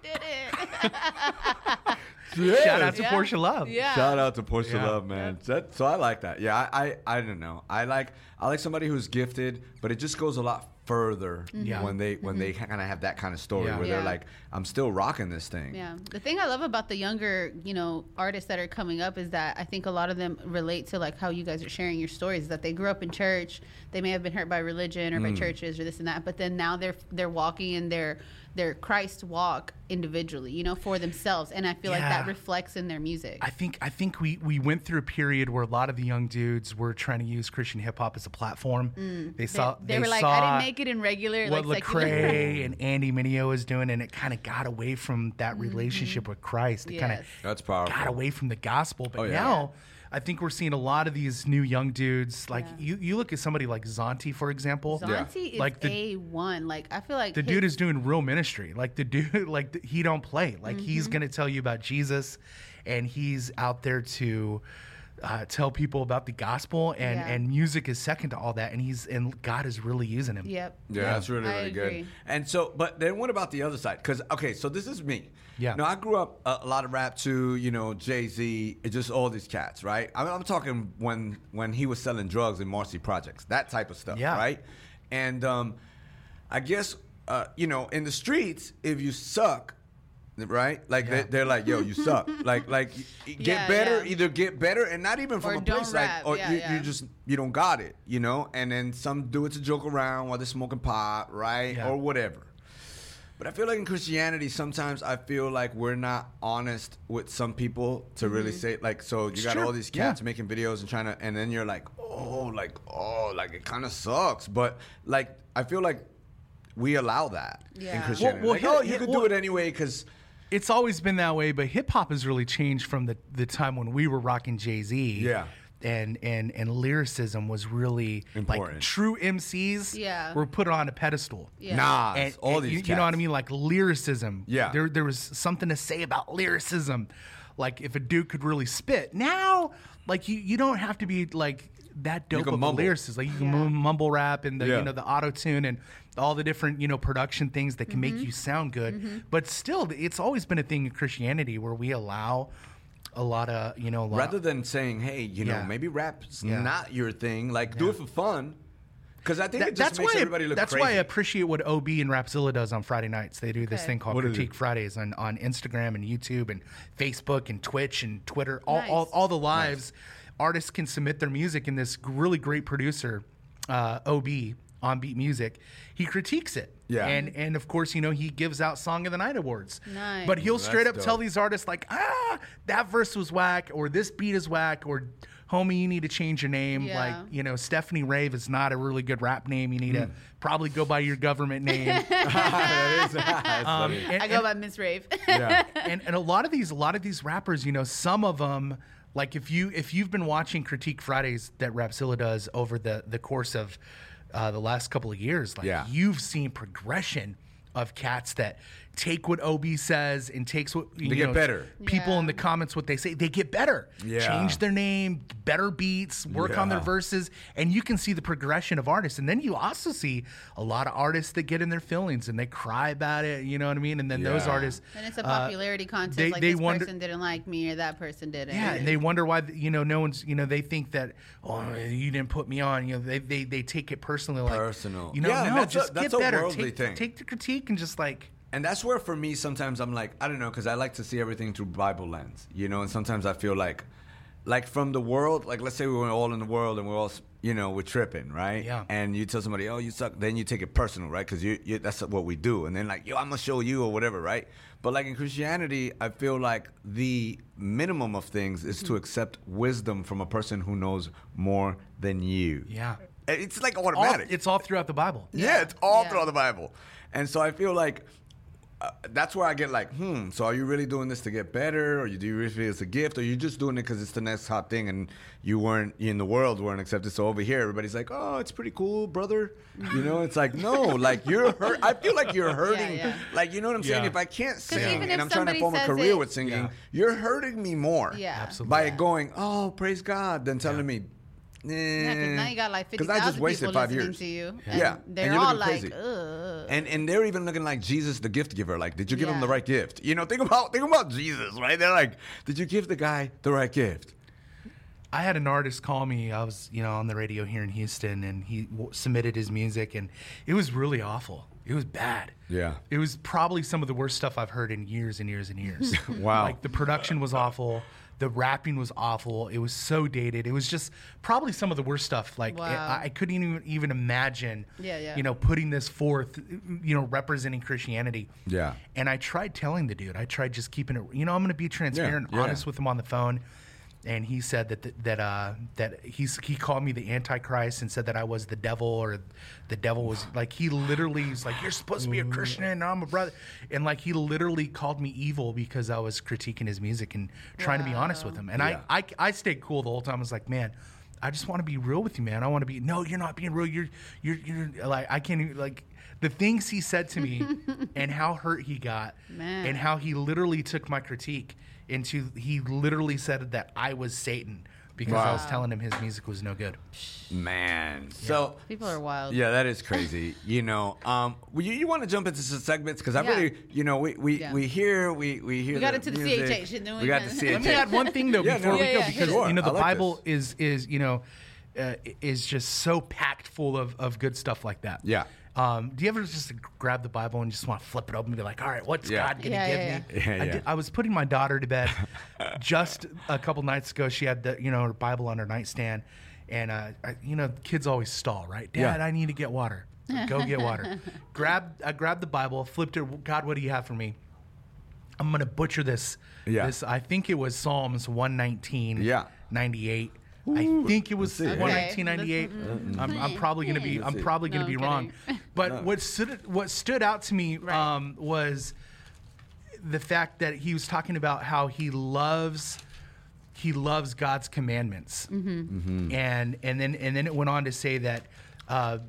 Did it. she's shout out to Yeah. Portia Love. Yeah. Shout out to Portia Yeah. Love, man. That, so I like that. Yeah, I, I I don't know. I like I like somebody who's gifted, but it just goes a lot further Yeah. when they when mm-hmm. they kind of have that kind of story Yeah. where Yeah. they're like, I'm still rocking this thing. Yeah. The thing I love about the younger, you know, artists that are coming up is that I think a lot of them relate to like how you guys are sharing your stories that they grew up in church, they may have been hurt by religion or by mm. churches or this and that, but then now they're they're walking in their their Christ walk individually, you know, for themselves, and I feel like that reflects in their music. I think I think we we went through a period where a lot of the young dudes were trying to use Christian hip hop as a platform. They Mm. they, saw they were like, I didn't make it in regular what like secular. Lecrae and Andy Mineo is doing, and it kind of got away from that relationship with Christ. It kind of That's powerful. got away from the gospel. But Oh, yeah. now, I think we're seeing a lot of these new young dudes. Like Yeah. you, you look at somebody like Zauntee, for example. Zauntee is Like the- a one. Like I feel like The his- dude is doing real ministry. Like the dude, like the, he don't play. Like he's Mm-hmm. gonna tell you about Jesus, and he's out there to uh, tell people about the gospel. And Yeah. and music is second to all that. And he's and God is really using him. Yep. Yeah, that's really, I really agree. good. And so, but then what about the other side? Because, okay, so this is me. Yeah. Now, I grew up a, a lot of rap too, you know, Jay Z, just all these cats, right? I mean, I'm talking when when he was selling drugs in Marcy Projects, that type of stuff, Yeah. right? And um, I guess, uh, you know, in the streets, if you suck, right? Like Yeah. they, they're like, "Yo, you suck." like, like get Yeah, better. yeah. Either get better, and not even from Or a place rap. like, or Yeah, you, yeah. you just you don't got it, you know. And then some do it to joke around while they're smoking pot, right, Yeah. or whatever. But I feel like in Christianity, sometimes I feel like we're not honest with some people to really Mm-hmm. say like. So you got true. all these Yeah. cats making videos and trying to, and then you're like, oh, like oh, like it kind of sucks. But like I feel like we allow that in Yeah. Christianity. Well- well, like, here- oh, you here- could well- do it anyway because. It's always been that way, but hip hop has really changed from the, the time when we were rocking Jay Z. Yeah. And, and and lyricism was really Important. like true MCs Yeah. were put on a pedestal. Yeah. Nas, and, all and these. you, you know what I mean? Like lyricism. Yeah. There there was something to say about lyricism. Like if a dude could really spit. Now, like you you don't have to be like that dope of mumble. a lyricist. Like you can Yeah. mumble rap and the Yeah. you know the auto tune and all the different you know production things that can Mm-hmm. make you sound good. But still, it's always been a thing in Christianity where we allow a lot of you know a lot, rather than saying, hey, you know, maybe rap's Yeah. not your thing. Like, do it for fun. Because I think That- it just that's makes why everybody look that's crazy. why I appreciate what OB and Rapzilla does on Friday nights. They do this thing called What is Critique? Fridays on, on Instagram and YouTube and Facebook and Twitch and Twitter. All, all, Nice. all the lives, artists can submit their music, and this really great producer, uh, OB on Beat Music, he critiques it. Yeah. And and of course, you know, he gives out Song of the Night awards. Nice. But he'll That's straight up tell these artists like, ah, that verse was whack, or this beat is whack, or homie, you need to change your name. Yeah. Like, you know, Stephanie Rave is not a really good rap name. You need Hmm. to probably go by your government name. that is, that's Um, and, I go and- by Miss Rave. yeah. and, and a lot of these a lot of these rappers you know some of them like if you if you've been watching critique fridays that rapzilla does over the the course of uh, the last couple of years like Yeah. you've seen progression of cats that take what ob says and takes what you They get know, better. people in the comments what they say they get better Yeah. change their name better beats work on their verses and you can see the progression of artists and then you also see a lot of artists that get in their feelings and they cry about it you know what i mean and then those artists and it's a uh, popularity contest. they- like they this wonder- person didn't like me or that person didn't. yeah, and they wonder why you know no one's you know they think that oh you didn't put me on you know they they, they take it personally like Personal. you know Yeah, no that's a- just that's get a better take, thing. take the critique and just like And that's where for me sometimes I'm like I don't know because I like to see everything through Bible lens, you know. And sometimes I feel like, like from the world, like let's say we were all in the world and we're all you know, we're tripping, right? Yeah. And you tell somebody, oh, you suck, then you take it personal, right? Because you, you, that's what we do. And then like, yo, I'm gonna show you or whatever, right? But like in Christianity, I feel like the minimum of things is to accept wisdom from a person who knows more than you. Yeah. It's like All, automatic. it's all throughout the Bible. Yeah, it's all Yeah. throughout the Bible. And so I feel like uh, that's where I get like, hmm, so are you really doing this to get better? Or you do you really feel it's a gift? Or you just doing it because it's the next hot thing and you weren't in the world weren't accepted. So over here, everybody's like, oh, it's pretty cool, brother. You know, it's like, no, like you're hurt. I feel like you're hurting. yeah. Like, you know what I'm saying? Yeah. If I can't sing even and I'm trying to form a career it- with singing, Yeah. you're hurting me more Yeah. Absolutely. by Yeah. going, oh, praise God, than telling me, Yeah, because now you got like 'Cause I just 50,000 wasted people five listening years. to you. Yeah. and And They're you're all like, crazy. ugh. And and they're even looking like Jesus, the gift giver. Like, did you give him the right gift? You know, think about think about Jesus, right? They're like, did you give the guy the right gift? I had an artist call me. I was, you know, on the radio here in Houston, and he w- submitted his music, and it was really awful. It was bad. Yeah. It was probably some of the worst stuff I've heard in years and years and years. Wow. Like the production was awful. The rapping was awful. It was so dated. It was just probably some of the worst stuff. Like Wow. I, I couldn't even even imagine. Yeah, yeah. You know, putting this forth. You know, representing Christianity. Yeah. And I tried telling the dude. I tried just keeping it. You know, I'm going to be transparent, yeah. honest with him on the phone. And he said that that uh, that he's he called me the Antichrist and said that I was the devil or the devil was like he literally was like you're supposed to be a Christian and I'm a brother. And like he literally called me evil because I was critiquing his music and trying to be honest with him. And Yeah. I, I I stayed cool the whole time. I was like man I just want to be real with you man. I want to be no you're not being real. You're you're you're like I can't even like the things he said to me and how hurt he got Man. and how he literally took my critique into he literally said that I was Satan because I was telling him his music was no good. Man. So People are wild. Yeah, that is crazy. you know, um, you, you want to jump into some segments because I Yeah. really, you know, we we, Yeah. we hear we we hear We got the into the music. CHH and then we we got went- the CHH. Let me add one thing though Yeah, before no, we go yeah, because hit it. you know the like Bible this. is is you know uh, is just so packed full of, of good stuff like that. Yeah. Um, do you ever just grab the Bible and just want to flip it open and be like, all right, what's Yeah. God gonna Yeah, give yeah, me? yeah. Yeah, I, did, I was putting my daughter to bed just a couple nights ago. She had the you know her Bible on her nightstand, and uh, I, you know kids always stall, right? Dad, Yeah. I need to get water. Go get water. Grab I grabbed the Bible, flipped it. God, what do you have for me? I'm gonna butcher this. Yeah. This I think it was Psalms 119. Yeah. 98. I think it was see. Okay. 119, 98. I'm, I'm probably gonna be. I'm probably gonna No, be I'm wrong. kidding. But what stood what stood out to me Right. um, was the fact that he was talking about how he loves he loves God's commandments, Mm-hmm. and and then and then it went on to say that uh,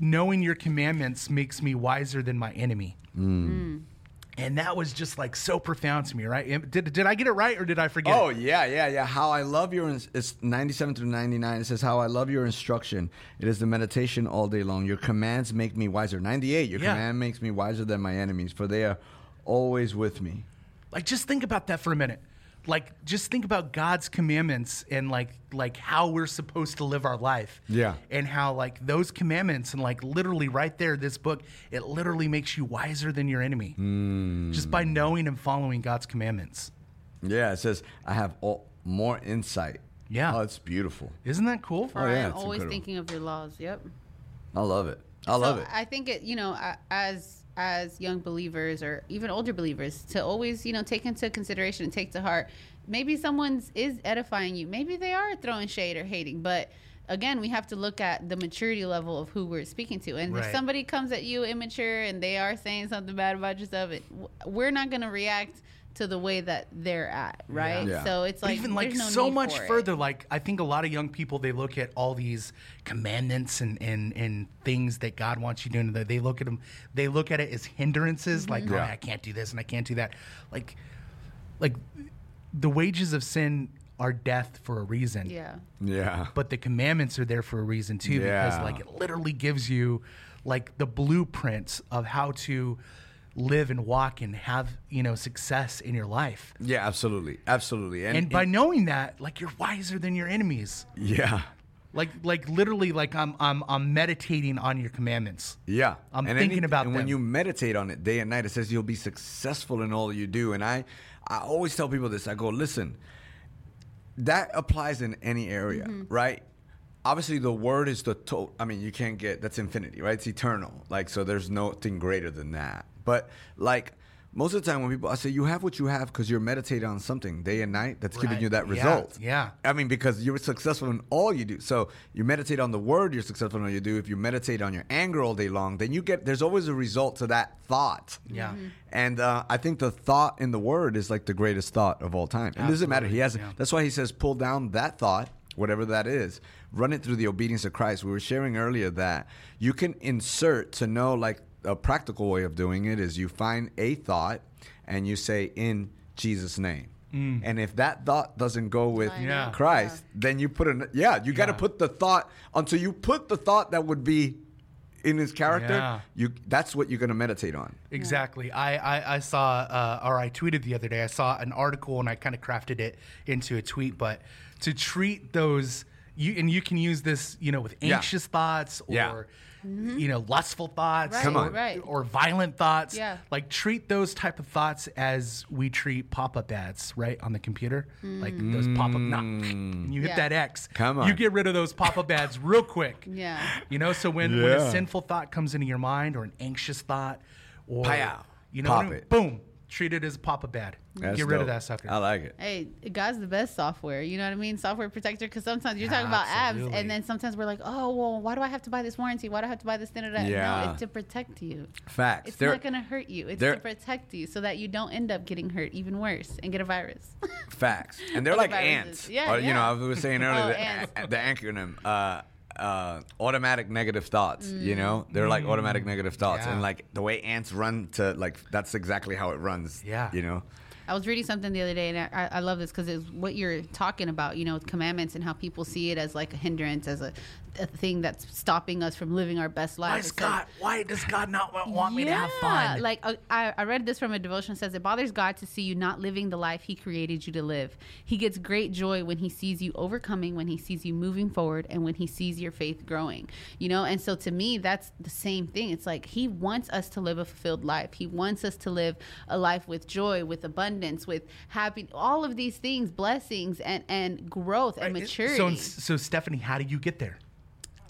knowing your commandments makes me wiser than my enemy. Mm. And that was just like so profound to me, right? Did, did I get it right or did I forget? Oh it? yeah, yeah, yeah. How I love your it's ninety seven through ninety nine. It says how I love your instruction. It is the meditation all day long. Your commands make me wiser. Ninety eight. Your Yeah. command makes me wiser than my enemies, for they are always with me. Like just think about that for a minute. Like just think about God's commandments and like like how we're supposed to live our life. Yeah. And how like those commandments and like literally right there this book it literally makes you wiser than your enemy. Hmm. Just by knowing and following God's commandments. Yeah, it says I have all, more insight. Yeah. oh, it's beautiful. Isn't that cool? Oh, yeah, I'm always incredible. thinking of your laws. Yep. I love it. I love so it. I think it, you know, as as young believers or even older believers, to always, you know, take into consideration and take to heart. Maybe someone's is edifying you. Maybe they are throwing shade or hating, but again, we have to look at the maturity level of who we're speaking to. And if somebody comes at you immature and they are saying something bad about yourself, it, we're not going to react to the way that they're at, right? Yeah. So it's But like even like no so much for it. further like i think a lot of young people they look at all these commandments and and, and things that god wants you doing they they look at them they look at it as hindrances like mm-hmm. oh, Yeah. i can't do this and i can't do that like like the wages of sin are death for a reason Yeah. yeah. but the commandments are there for a reason too because like it literally gives you like the blueprints of how to live and walk and have you know success in your life Yeah, absolutely. Absolutely. and by knowing that like you're wiser than your enemies yeah. like like literally like i'm i'm i'm meditating on your commandments Yeah, I'm And thinking about that. And when you meditate on it day and night, it says you'll be successful in all you do. And I, I always tell people this. I go, listen, that applies in any area, Mm-hmm. right? obviously the word is the to- I mean, you can't get that's infinity, right? It's eternal. Like so, there's nothing greater than that. But like most of the time when people I say you have what you have because you're meditating on something day and night that's giving you that result. yeah. I mean because you're successful in all you do. So you meditate on the word, you're successful in all you do. If you meditate on your anger all day long, then you get there's always a result to that thought. Yeah. Mm-hmm. Mhm. And uh, I think the thought in the word is like the greatest thought of all time. And it doesn't matter. He has. Absolutely, yeah. That's why he says, pull down that thought, whatever that is, run it through the obedience of Christ. We were sharing earlier that you can insert to know, like a practical way of doing it is you find a thought and you say in Jesus' name. And if that thought doesn't go with Yeah. up. Christ, then you put an yeah. You got to Yeah. put the thought until you put the thought that would be in his character. Yeah. You that's what you're going to meditate on. Exactly. I, I, I saw, uh, or I tweeted the other day, I saw an article and I kind of crafted it into a tweet, but to treat those, you and you can use this, you know, with Yeah. anxious thoughts or, Yeah. you know, lustful thoughts Right, Come on. or, right. or violent thoughts. Yeah. Like treat those type of thoughts as we treat pop-up ads, right, on the computer. Mm. Like those pop-up, nah, mm. you hit Yeah. that X. Come on. You get rid of those pop-up ads real quick. Yeah. You know, so when, when a sinful thought comes into your mind or an anxious thought or Pow. you know, Pop I mean? it. boom, treat it as pop a bad. That's Get rid of that sucker. I like it. Hey, God's the best software. You know what I mean? Software protector. Because sometimes you're talking about abs, Absolutely. and then sometimes we're like, oh, well, why do I have to buy this warranty? Why do I have to buy this? Da, da, da? Yeah. No, it's to protect you. Facts. It's There- not going to hurt you. It's there- to protect you so that you don't end up getting hurt even worse and get a virus. Facts, and they're Other like viruses. ants. Yeah, Or, you know, yeah. I was saying earlier Oh, the, ants. the acronym, uh, uh, automatic negative thoughts. You know, they're like automatic negative thoughts, Yeah. and like the way ants run to like that's exactly how it runs. Yeah. you know. I was reading something the other day, and I, I love this because it's what you're talking about, you know, with commandments and how people see it as like a hindrance, as a, a thing that's stopping us from living our best life. why It is says- God? Why does God not want me to have fun? Like uh, I, I read this from a devotion. Says it bothers God to see you not living the life He created you to live. He gets great joy when He sees you overcoming, when He sees you moving forward, and when He sees your faith growing. You know, and so to me, that's the same thing. It's like He wants us to live a fulfilled life. He wants us to live a life with joy, with abundance, with happy, all of these things, blessings, and and growth and Right, maturity. So, so Stephanie, how do you get there?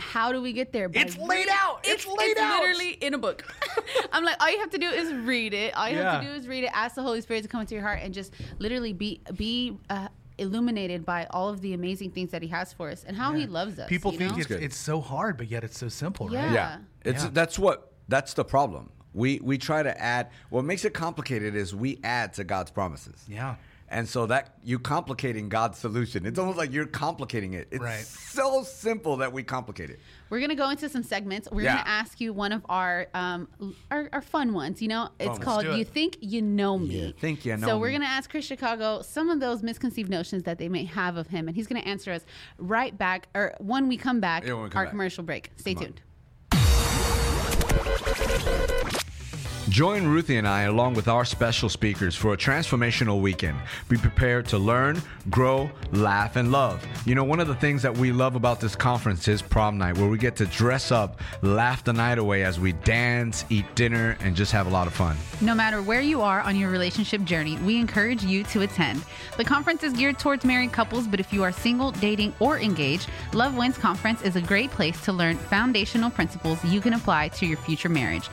How do we get there? By It's laid out. It's laid out. literally in a book. I'm like, all you have to do is read it. All you have to do is read it. Ask the Holy Spirit to come into your heart and just literally be be uh, illuminated by all of the amazing things that He has for us and how He loves us. People you think know? it's, it's so hard, but yet it's so simple, right? Yeah. Yeah, it's Yeah. that's what that's the problem. We we try to add. What makes it complicated is we add to God's promises. Yeah. And so that you complicating God's solution. It's almost like you're complicating it. It's Right. so simple that we complicate it. We're gonna go into some segments. We're Yeah. gonna ask you one of our um our, our fun ones. You know, it's Fun called do it. "You Think You Know Me." You Think You know. So Know we're gonna ask Chris Chicago some of those misconceived notions that they may have of him, and he's gonna answer us right back, or when we come back, Yeah, when we come our back. commercial break. Stay Come on. Join Ruthie and I along with our special speakers for a transformational weekend. Be prepared to learn, grow, laugh, and love. You know, one of the things that we love about this conference is prom night, where we get to dress up, laugh the night away as we dance, eat dinner, and just have a lot of fun. No matter where you are on your relationship journey, we encourage you to attend. The conference is geared towards married couples, but if you are single, dating, or engaged, Love Wins Conference is a great place to learn foundational principles you can apply to your future marriage.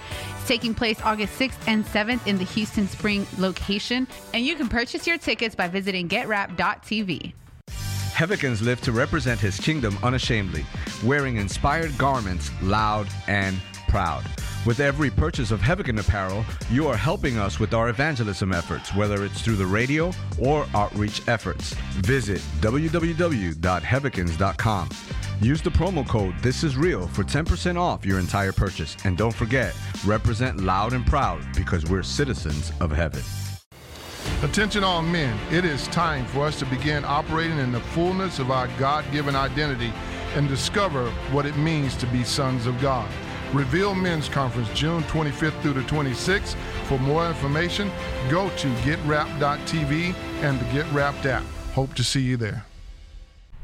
Taking place August 6th and 7th in the Houston Spring location, and you can purchase your tickets by visiting getrap.tv. Hevikins live to represent his kingdom unashamedly, wearing inspired garments loud and proud. With every purchase of Hevikin apparel, you are helping us with our evangelism efforts, whether it's through the radio or outreach efforts. Visit www.hevikins.com. Use the promo code This Is Real for 10% off your entire purchase. And don't forget, represent loud and proud because we're citizens of heaven. Attention all men, it is time for us to begin operating in the fullness of our God given identity and discover what it means to be sons of God. Reveal Men's Conference June 25th through the 26th. For more information, go to getrap.tv and the Get Wrapped app. Hope to see you there.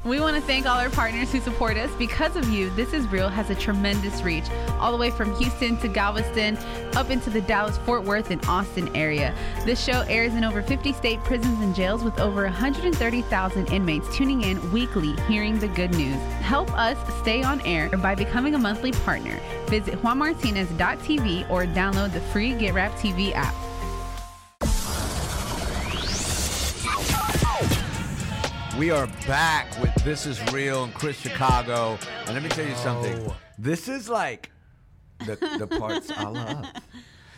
We want to thank all our partners who support us. Because of you, This Is Real has a tremendous reach, all the way from Houston to Galveston, up into the Dallas, Fort Worth, and Austin area. This show airs in over 50 state prisons and jails with over 130,000 inmates tuning in weekly, hearing the good news. Help us stay on air by becoming a monthly partner. Visit juanmartinez.tv or download the free Get Rap TV app. We are back with This Is Real and Chris Chicago. And let me tell you something. This is like the, the parts I love.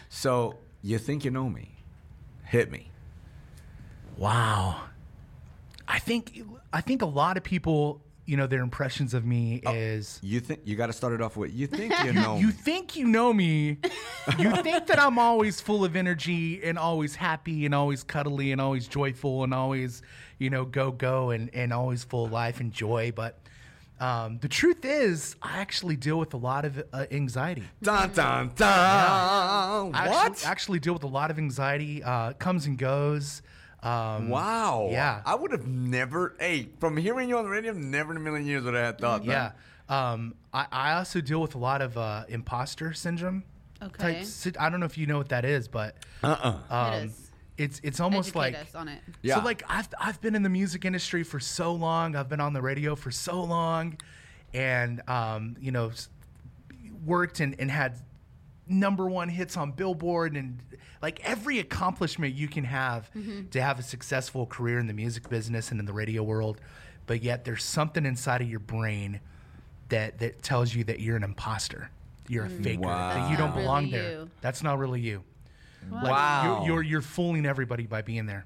So, you think you know me? Hit me. Wow. I think I think a lot of people, you know, their impressions of me is You think you got to start it off with you think you you, know you me. think you know me. You think that I'm always full of energy and always happy and always cuddly and always joyful and always, you know, go go and, and always full of life and joy. But um, the truth is, I actually deal with a lot of uh, anxiety. Dun dun dun. I What? Actually, actually deal with a lot of anxiety. Uh, comes and goes. Um, wow. Yeah. I would have never. Hey, from hearing you on the radio, never in a million years would I have thought Yeah. that. Um, I, I also deal with a lot of uh, imposter syndrome. Okay. Type, I don't know if you know what that is, but Uh uh um, it is. it's it's almost Educate like us on it. Yeah. so like I've I've been in the music industry for so long. I've been on the radio for so long, and um, you know, worked and, and had number one hits on Billboard and like every accomplishment you can have to have a successful career in the music business and in the radio world. But yet there's something inside of your brain that that tells you that you're an imposter. You're a faker. That you don't Not really belong there. you. That's not really you. Like, Wow. You're, you're you're fooling everybody by being there,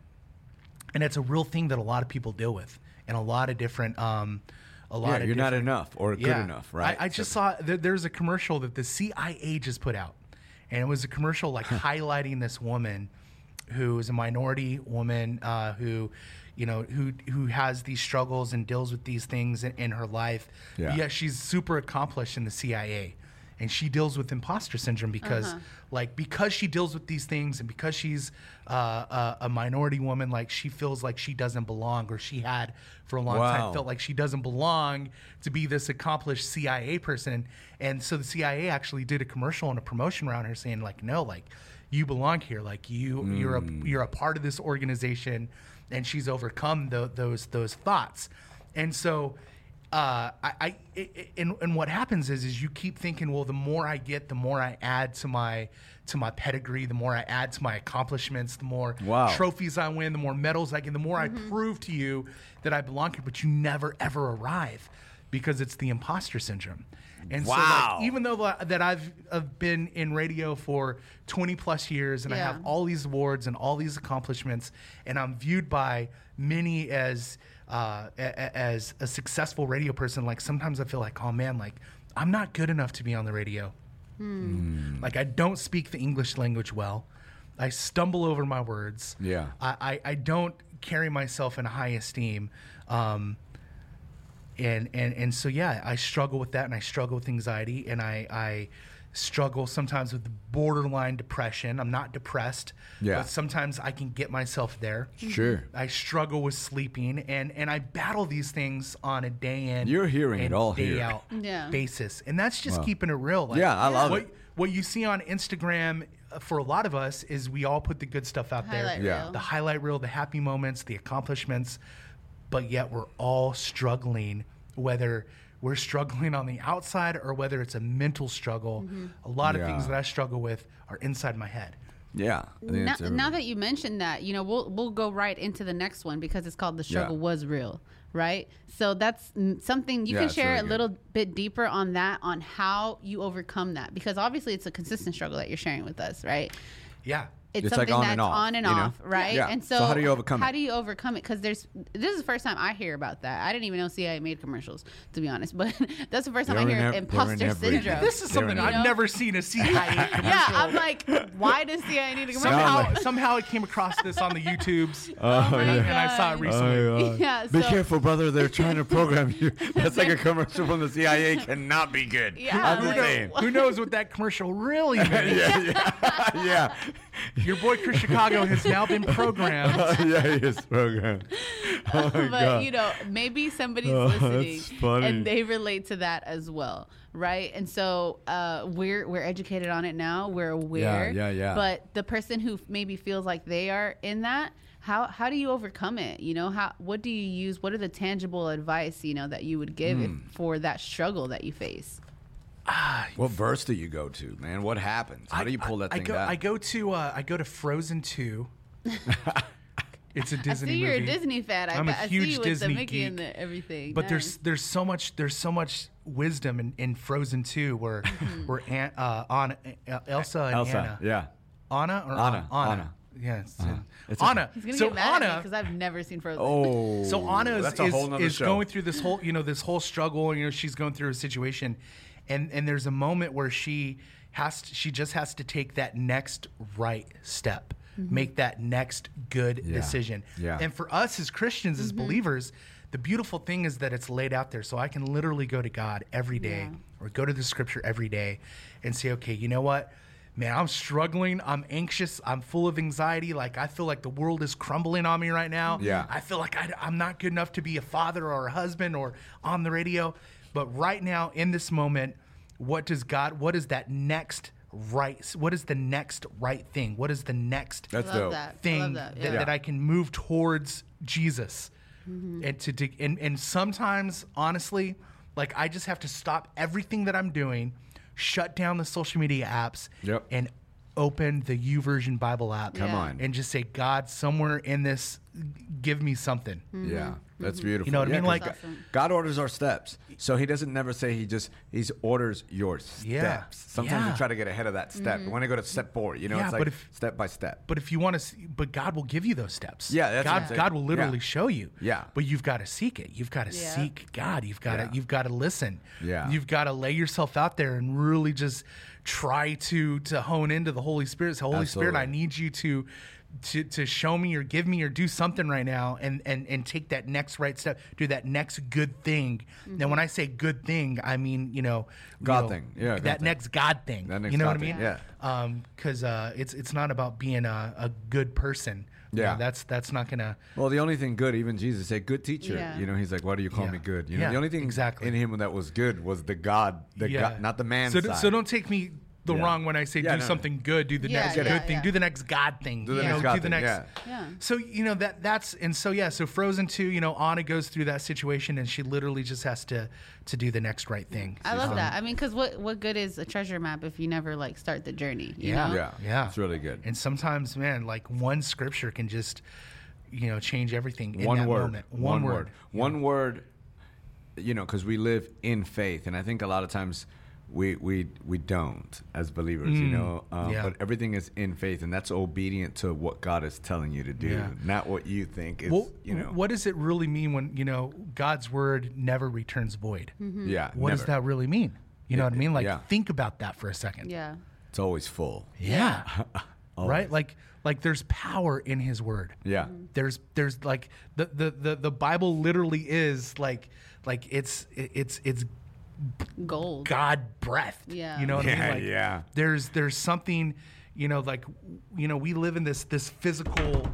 and it's a real thing that a lot of people deal with, and a lot of different. Um, a lot Yeah, of you're not enough or good enough, right? I, I just saw that there's a commercial that the CIA just put out, and it was a commercial like highlighting this woman who is a minority woman uh, who, you know, who who has these struggles and deals with these things in, in her life. Yeah. Yet she's super accomplished in the CIA, and she deals with imposter syndrome because, uh-huh. like, because she deals with these things and because she's uh, a, a minority woman, like she feels like she doesn't belong, or she had for a long Wow. time felt like she doesn't belong to be this accomplished CIA person. And so the CIA actually did a commercial and a promotion around her saying like, no, like you belong here. Like you, you're a, mm. you're a part of this organization. And she's overcome tho- those, those thoughts. And so, uh, I, I, i- i- and, and what happens is, is you keep thinking, well, the more I get, the more I add to my, to my pedigree, the more I add to my accomplishments, the more Wow. trophies I win, the more medals I get, the more I prove to you that I belong here, but you never ever arrive because it's the imposter syndrome. And so, like, even though that I've, I've been in radio for 20 plus years and I have all these awards and all these accomplishments, and I'm viewed by many as uh, a- as a successful radio person, like sometimes I feel like, oh man, like I'm not good enough to be on the radio. Like I don't speak the English language well. I stumble over my words. Yeah. I, I, I don't carry myself in high esteem. Um, and, and, and so, yeah, I struggle with that and I struggle with anxiety and I, I struggle sometimes with borderline depression. I'm not depressed, Yeah. but sometimes I can get myself there. Sure. I struggle with sleeping and, and I battle these things on a day in You're hearing it all day here. out Yeah. basis. And that's just Wow. keeping it real. Like, Yeah, I love what, it. What you see on Instagram uh, for a lot of us is we all put the good stuff out there. Highlight Yeah. The highlight reel, the happy moments, the accomplishments, but yet we're all struggling, whether we're struggling on the outside or whether it's a mental struggle. Mm-hmm. A lot of things that I struggle with are inside my head. Yeah. Now, now that you mentioned that, you know, we'll we'll go right into the next one because it's called "The Struggle Yeah. Was Real," right? So that's something you Yeah, can share really a good. little bit deeper on that, on how you overcome that, because obviously it's a consistent struggle that you're sharing with us, right? Yeah. It's, It's like something on that's and off, on and you know? off, right? Yeah. And So so, how do you overcome How it? do you overcome it? Because there's this is the first time I hear about that. I didn't even know CIA made commercials, to be honest. But that's the first time They're I hear ev- imposter syndrome. This is something I've it. never seen a CIA commercial. yeah, I'm like, why does CIA need a commercial? Somehow, somehow I came across this on the YouTubes, oh, oh, my and, and I saw it God. recently. Oh, yeah, Be careful, brother. They're trying to program you. That's like a commercial from the CIA. Cannot be good. Yeah, I'm I'm just. Who knows what that commercial really meant? yeah, yeah, yeah. Your boy Chris Chicago has now been programmed. yeah, he is programmed. Oh my but god. you know, maybe somebody's Oh, listening and they relate to that as well, right? And so uh, we're we're educated on it now. We're aware. yeah, yeah. But the person who maybe feels like they are in that, how how do you overcome it? You know, how what do you use? What are the tangible advice you know that you would give if, for that struggle that you face? What verse do you go to, man? What happens? How do you pull that I thing go, down? I go to uh, I go to Frozen Two. it's a I Disney see you're movie. a Disney fan. I, I'm a I huge see Disney the Mickey geek. and the everything. But Nice. there's there's so much there's so much wisdom in, in Frozen 2 where Mm-hmm. where Aunt, uh, Anna, uh, Elsa and Elsa. Anna Yeah. Anna or Anna, Anna Anna. yeah it's, It's Anna He's gonna so get mad at me Anna because I've never seen Frozen. Oh. so Anna is, that's a whole nother is going through this whole you know this whole struggle you know she's going through a situation and and there's a moment where she has to, she just has to take that next right step. Mm-hmm. Make that next good Yeah. decision. Yeah. and for us as Christians as mm-hmm. believers the beautiful thing is that it's laid out there. So I can literally go to God every day or go to the scripture every day and say okay you know what? Man I'm struggling. I'm anxious. I'm full of anxiety. Like I feel like the world is crumbling on me right now. Yeah. I feel like I, am not good enough to be a father or a husband or on the radio. But right now, in this moment, what does God, what is that next right, what is the next right thing? What is the next That's I love that. I thing that. that, Yeah. that I can move towards Jesus? Mm-hmm. And to, to and, and sometimes, honestly, like I just have to stop everything that I'm doing, shut down the social media apps, Yep. and open the YouVersion Bible app. Come on. And just say, God, somewhere in this, give me something. Yeah, that's beautiful. You know what I mean? Like- God, Awesome. God orders our steps, so He doesn't never say He just He's orders your steps. Yeah. Sometimes Yeah. we try to get ahead of that step. Mm-hmm. We want to go to step four. You know, Yeah, it's but like if- step by step. But if you want to, see, but God will give you those steps. Yeah, that's God. I'm. God will literally Yeah. show you. Yeah. But you've got to seek it. You've got to Yeah. seek God. You've got to. You've got to listen. Yeah. You've got to lay yourself out there and really just try to to hone into the Holy Spirit. Say, Holy Spirit, I need you to. To, to show me or give me or do something right now and, and, and take that next right step, do that next good thing. Now, when I say good thing, I mean, you know, you God know, thing. Yeah, God that thing. next God thing. That next you know God what I thing, mean? yeah. um because uh it's it's not about being a, a good person You Yeah. know, that's that's not gonna Well, the only thing good, even Jesus said, "Good teacher." Yeah. You know, He's like, "Why do you call Yeah. me good?" You know, Yeah, the only thing exactly. in Him that was good was the God, the God, not the man so, side. so don't take me the Yeah. wrong when I say Yeah, do no, no. something good do the Yeah, next yeah, good thing do the next god thing Do the you next know, God do the thing, next yeah. Yeah. so you know that that's and so yeah so frozen 2 you know anna goes through that situation and she literally just has to to do the next right thing I love Um, that. I mean, because what what good is a treasure map if you never like start the journey? You Yeah. know? Yeah, Yeah. it's really good. and sometimes man like one scripture can just you know change everything in one that word, moment one, word, one word. You know, because we live in faith, and I think a lot of times we we we don't as believers. You know, um, Mm. yeah. but everything is in faith, and that's obedient to what God is telling you to do, Yeah. not what you think is. Well, you know, what does it really mean when you know God's word never returns void? yeah, What does that really mean? You know It- what I mean? Like, yeah. think about that for a second. Yeah. It's always full. Yeah. right? Like, like there's power in His word. Yeah. There's, there's like the the the, the Bible literally is like like it's it's it's Gold. God breath. Yeah. You know what I mean? Like, yeah. There's there's something, you know, like you know, we live in this this physical,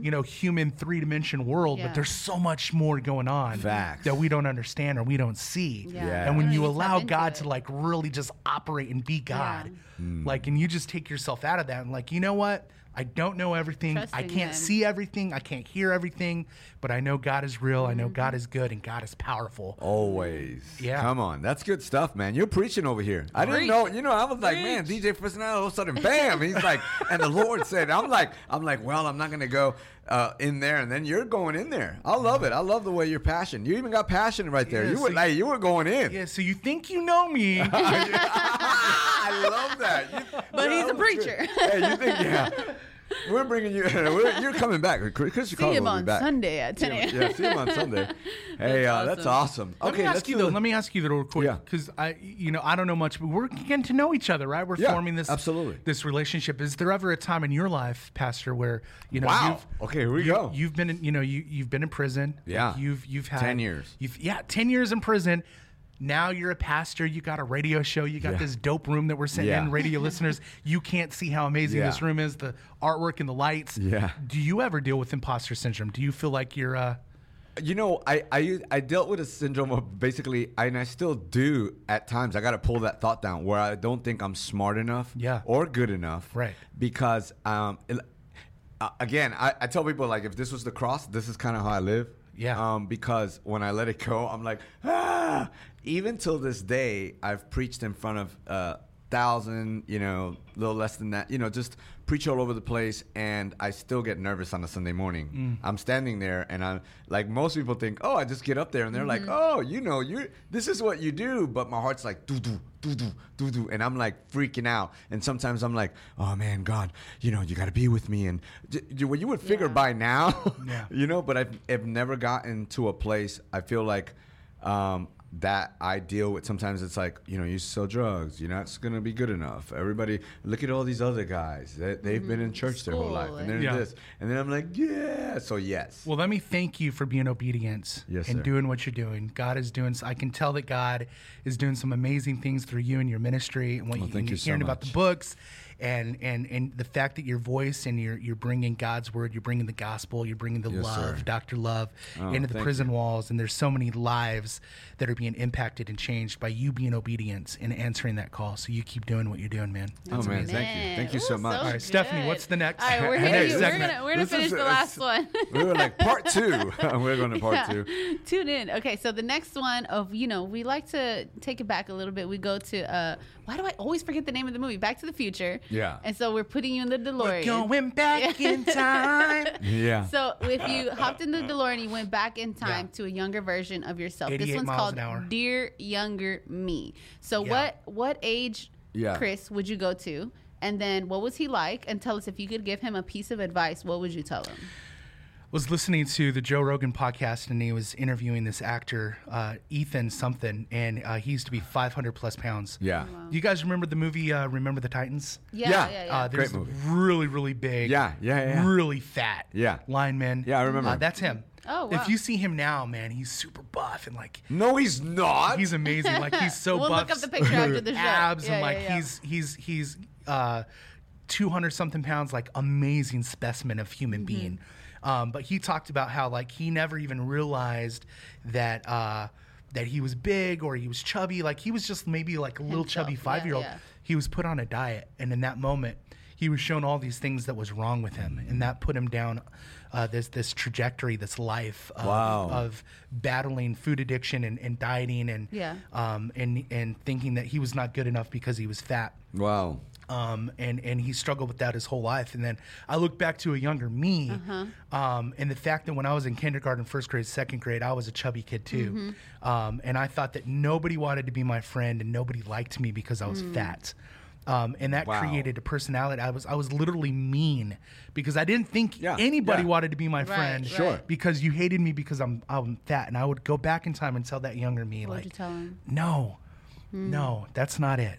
you know, human three dimension world, Yeah. but there's so much more going on Facts. that we don't understand or we don't see. Yeah. Yeah. And when you allow God into to like really just operate and be God, Hmm. like, and you just take yourself out of that and like, you know what? I don't know everything. I can't Him. see everything. I can't hear everything, but I know God is real. I know Mm-hmm. God is good and God is powerful. Always. Yeah. Come on. That's good stuff, man. You're preaching over here. I didn't know. You know, I was like, man, DJ Personality, all of a sudden, bam. He's like, and the Lord said, I'm like, I'm like, well, I'm not going to go uh, in there. And then you're going in there. I love it. I love the way you're passionate. You even got passion right there. Yeah, you were so like, you were going in. Yeah, so you think you know me. I love that. You- But he's a that was good. preacher. hey, you think, yeah. We're bringing you. We're, you're coming back. Chris Chicago See him will be on back. Sunday at 10 a.m. Yeah, see him on Sunday. Hey, uh, that's awesome. Let Okay, me ask let's you though. Let me ask you though, real quick, Yeah. because I, you know, I don't know much, but we're getting to know each other, right? We're Yeah, forming this absolutely. this relationship. Is there ever a time in your life, Pastor, where you know, Wow. you've, Okay, here we you, go. You've been, in, you know, you you've been in prison. Yeah. You've you've had 10 years. You've yeah, ten years in prison. Now you're a pastor. You got a radio show. You got Yeah. this dope room that we're sitting Yeah. in. Radio listeners, you can't see how amazing Yeah. this room is. The artwork and the lights. Yeah. Do you ever deal with imposter syndrome? Do you feel like you're? Uh, You know, I, I I dealt with a syndrome of basically, and I still do at times. I got to pull that thought down where I don't think I'm smart enough, Yeah. or good enough, Right. Because um, it- uh, again, I, I tell people like if this was the cross, this is kind of how I live. Yeah. Um, because when I let it go, I'm like, ah. Even till this day, I've preached in front of uh, thousand, you know, a little less than that, you know, just preach all over the place, and I still get nervous on a Sunday morning. Mm. I'm standing there, and I'm like, most people think, oh, I just get up there, and they're like, oh, you know, you this is what you do, but my heart's like, doo doo doo doo doo doo, and I'm like freaking out, and sometimes I'm like, oh man, God, you know, you got to be with me, and d- d- well, you would figure Yeah. by now, Yeah. you know, but I've, I've never gotten to a place. I feel like um, that I deal with. Sometimes it's like, you know, you sell drugs. You're not going to be good enough. Everybody, look at all these other guys. They, they've been in mm-hmm. church their whole life, and they're Yeah. this. And then I'm like, yeah. So yes. well, let me thank you for being obedient Yes, and sir. doing what you're doing. God is doing. I can tell that God is doing some amazing things through you and your ministry and what Well, you, thank and you you're so hearing about the books. And, and and the fact that your voice and you're you're bringing God's word, you're bringing the gospel, you're bringing the Yes, love, sir. Dr. Love, Oh, into the thank prison walls, and there's so many lives that are being impacted and changed by you being obedient and answering that call. So you keep doing what you're doing, man. oh man, thank you, thank you so Ooh, much. All right, Stephanie, what's the next- All right, we're the here. next we're gonna we're gonna This finish is- the last one. we were like part two. we're going to part Yeah. two. Tune in. Okay, so the next one of you know we like to take it back a little bit. We go to uh, why do I always forget the name of the movie? Back to the Future. Yeah. And so we're putting you in the DeLorean. Going back in time. Yeah. So if you hopped in the DeLorean, you went back in time Yeah. to a younger version of yourself. This one's miles called an hour. Dear Younger Me. So Yeah. what what age, Yeah. Chris, would you go to? And then what was he like? And tell us if you could give him a piece of advice, what would you tell him? Was listening to the Joe Rogan podcast and he was interviewing this actor, uh, Ethan something, and uh, he used to be 500 plus pounds. yeah. You guys remember the movie uh, Remember the Titans? Yeah, Yeah. yeah, yeah. Uh, there's Great movie. really, really big, Yeah, yeah, yeah. really fat, Yeah. lineman. Yeah, I remember Uh, him. that's him. Oh, wow. If you see him now, man, he's super buff and like No, he's not. he's amazing. Like he's so We'll buff, look up the picture after the show. abs, Yeah, and yeah, like yeah. he's he's he's uh, two hundred something pounds, like amazing specimen of human Mm-hmm. being. Um, but he talked about how like he never even realized that uh, that he was big or he was chubby. Like he was just maybe like a little Himself, chubby five year old. yeah. He was put on a diet, and in that moment, he was shown all these things that was wrong with him, and that put him down uh, this this trajectory, this life of, Wow. of battling food addiction and, and dieting and Yeah. um, and and thinking that he was not good enough because he was fat. wow. Um, and and he struggled with that his whole life. And then I look back to a younger me, Uh-huh. um, and the fact that when I was in kindergarten, first grade, second grade, I was a chubby kid too, Mm-hmm. um, and I thought that nobody wanted to be my friend and nobody liked me because I was Mm. fat. Um, and that Wow. created a personality. I was I was literally mean because I didn't think Yeah, anybody yeah. wanted to be my Right, friend. Sure. Because you hated me because I'm I'm fat, and I would go back in time and tell that younger me What like, would you tell him? no, no, that's not it.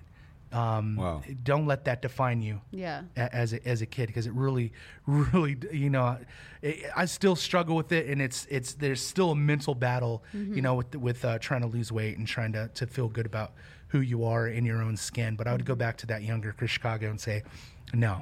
Um, Wow. Don't let that define you Yeah. as a, as a kid because it really, really, you know, it, I still struggle with it, and it's it's there's still a mental battle, Mm-hmm. you know, with with uh, trying to lose weight and trying to to feel good about who you are in your own skin. But I would go back to that younger Chris Chicago and say, no,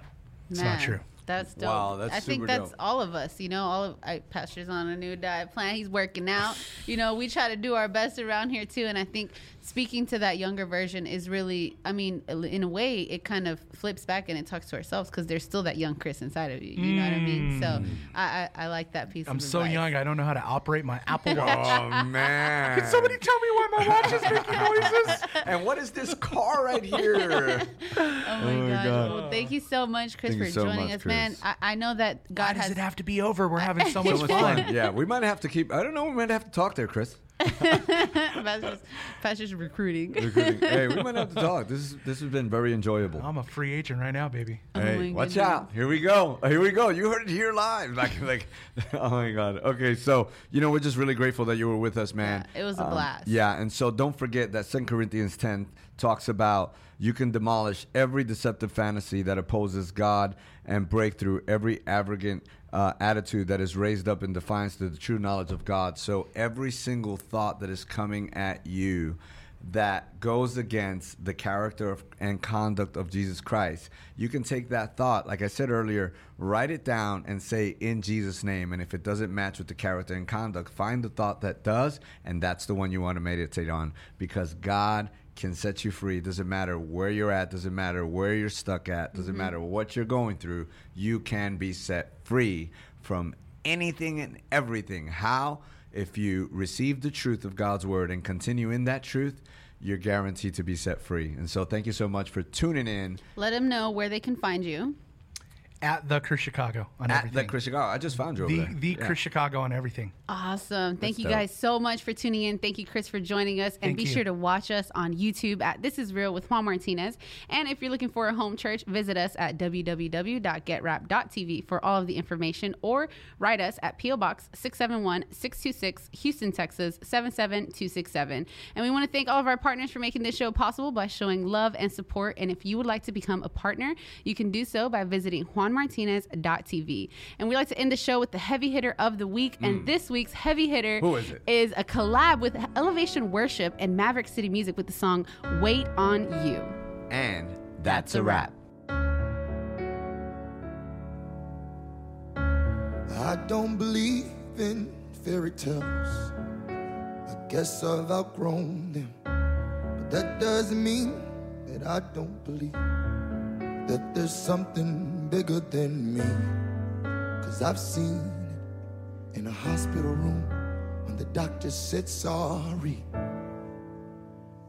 it's not true. That's dope. Wow, that's I think that's dope. all of us. You know, all of I, Pastor's on a new diet plan. He's working out. You know, we try to do our best around here too. And I think speaking to that younger version is really, I mean, in a way, it kind of flips back and it talks to ourselves because there's still that young Chris inside of you. You know what I mean? So I, I, I like that piece. Mm. I'm of so advice. young, I don't know how to operate my Apple Watch. Oh man. Can somebody tell me why my watch is making noises? and what is this car right here? Oh my, my gosh. God. Well, thank you so much, Chris, Thank you for so joining much, us, man. I, I know that Why God does it have to be over? We're having so much So much fun. fun. Yeah, we might have to keep. I don't know. We might have to talk there, Chris. Pastor's, Pastor's recruiting. Recruiting. hey, we might have to talk. This is this has been very enjoyable. I'm a free agent right now, baby. Hey, Oh watch goodness. out! Here we go. Here we go. You heard it here live. Like, like, oh my God. Okay, so you know we're just really grateful that you were with us, man. Yeah, it was a Um, blast. Yeah, and so don't forget that Second Corinthians 10 talks about you can demolish every deceptive fantasy that opposes God and break through every arrogant uh, attitude that is raised up in defiance to the true knowledge of God. So every single thought that is coming at you that goes against the character of, and conduct of Jesus Christ, you can take that thought, like I said earlier, write it down and say in Jesus' name. And if it doesn't match with the character and conduct, find the thought that does, and that's the one you want to meditate on because God can set you free. Doesn't matter where you're at, doesn't matter where you're stuck at, doesn't mm-hmm. matter what you're going through, you can be set free from anything and everything. How? If you receive the truth of God's word and continue in that truth, you're guaranteed to be set free. And so thank you so much for tuning in Let them know where they can find you. At the Chris Chicago on at everything. the Chris Chicago. I just found you over the there. the Yeah. Chris Chicago on everything. Awesome. Thank That's you dope. guys so much for tuning in. Thank you, Chris, for joining us. And Thank be you. sure to watch us on YouTube at This Is Real with Juan Martinez. And if you're looking for a home church, visit us at www.getrap.tv for all of the information or write us at P.O. Box 671 626 Houston, Texas 77267. And we want to thank all of our partners for making this show possible by showing love and support. And if you would like to become a partner, you can do so by visiting juanmartinez.tv. And we like to end the show with the heavy hitter of the week. And mm. this week's heavy hitter Who is it? is a collab with Elevation Worship and Maverick City Music with the song Wait on You. And that's, a wrap. I don't believe in fairy tales. I guess I've outgrown them. But that doesn't mean that I don't believe that there's something bigger than me. Cause I've seen it in a hospital room when the doctor said sorry.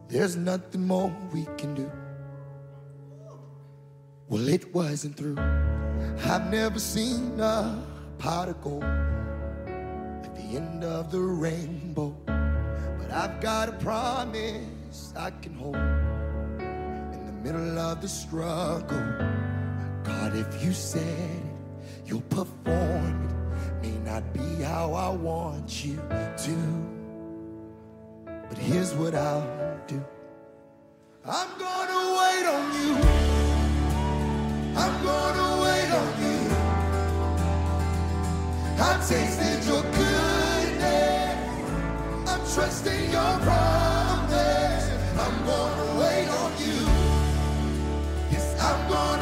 There's nothing more we can do. Well, it wasn't through. I've never seen a pot of gold at the end of the rainbow. But I've got a promise I can hold in the middle of the struggle. God, if you said it, you'll perform it. May not be how I want you to. But here's what I'll do I'm gonna wait on you. I'm gonna wait on you. I've tasted your goodness. I'm trusting your promise. I'm gonna wait on you. Yes, I'm gonna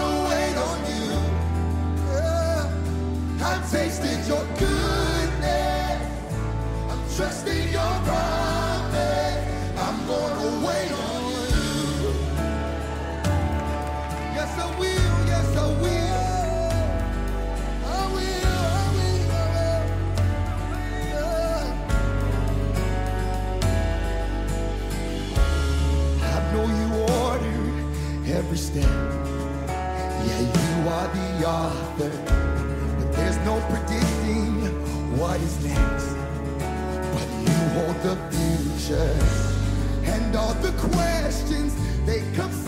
and all the questions they come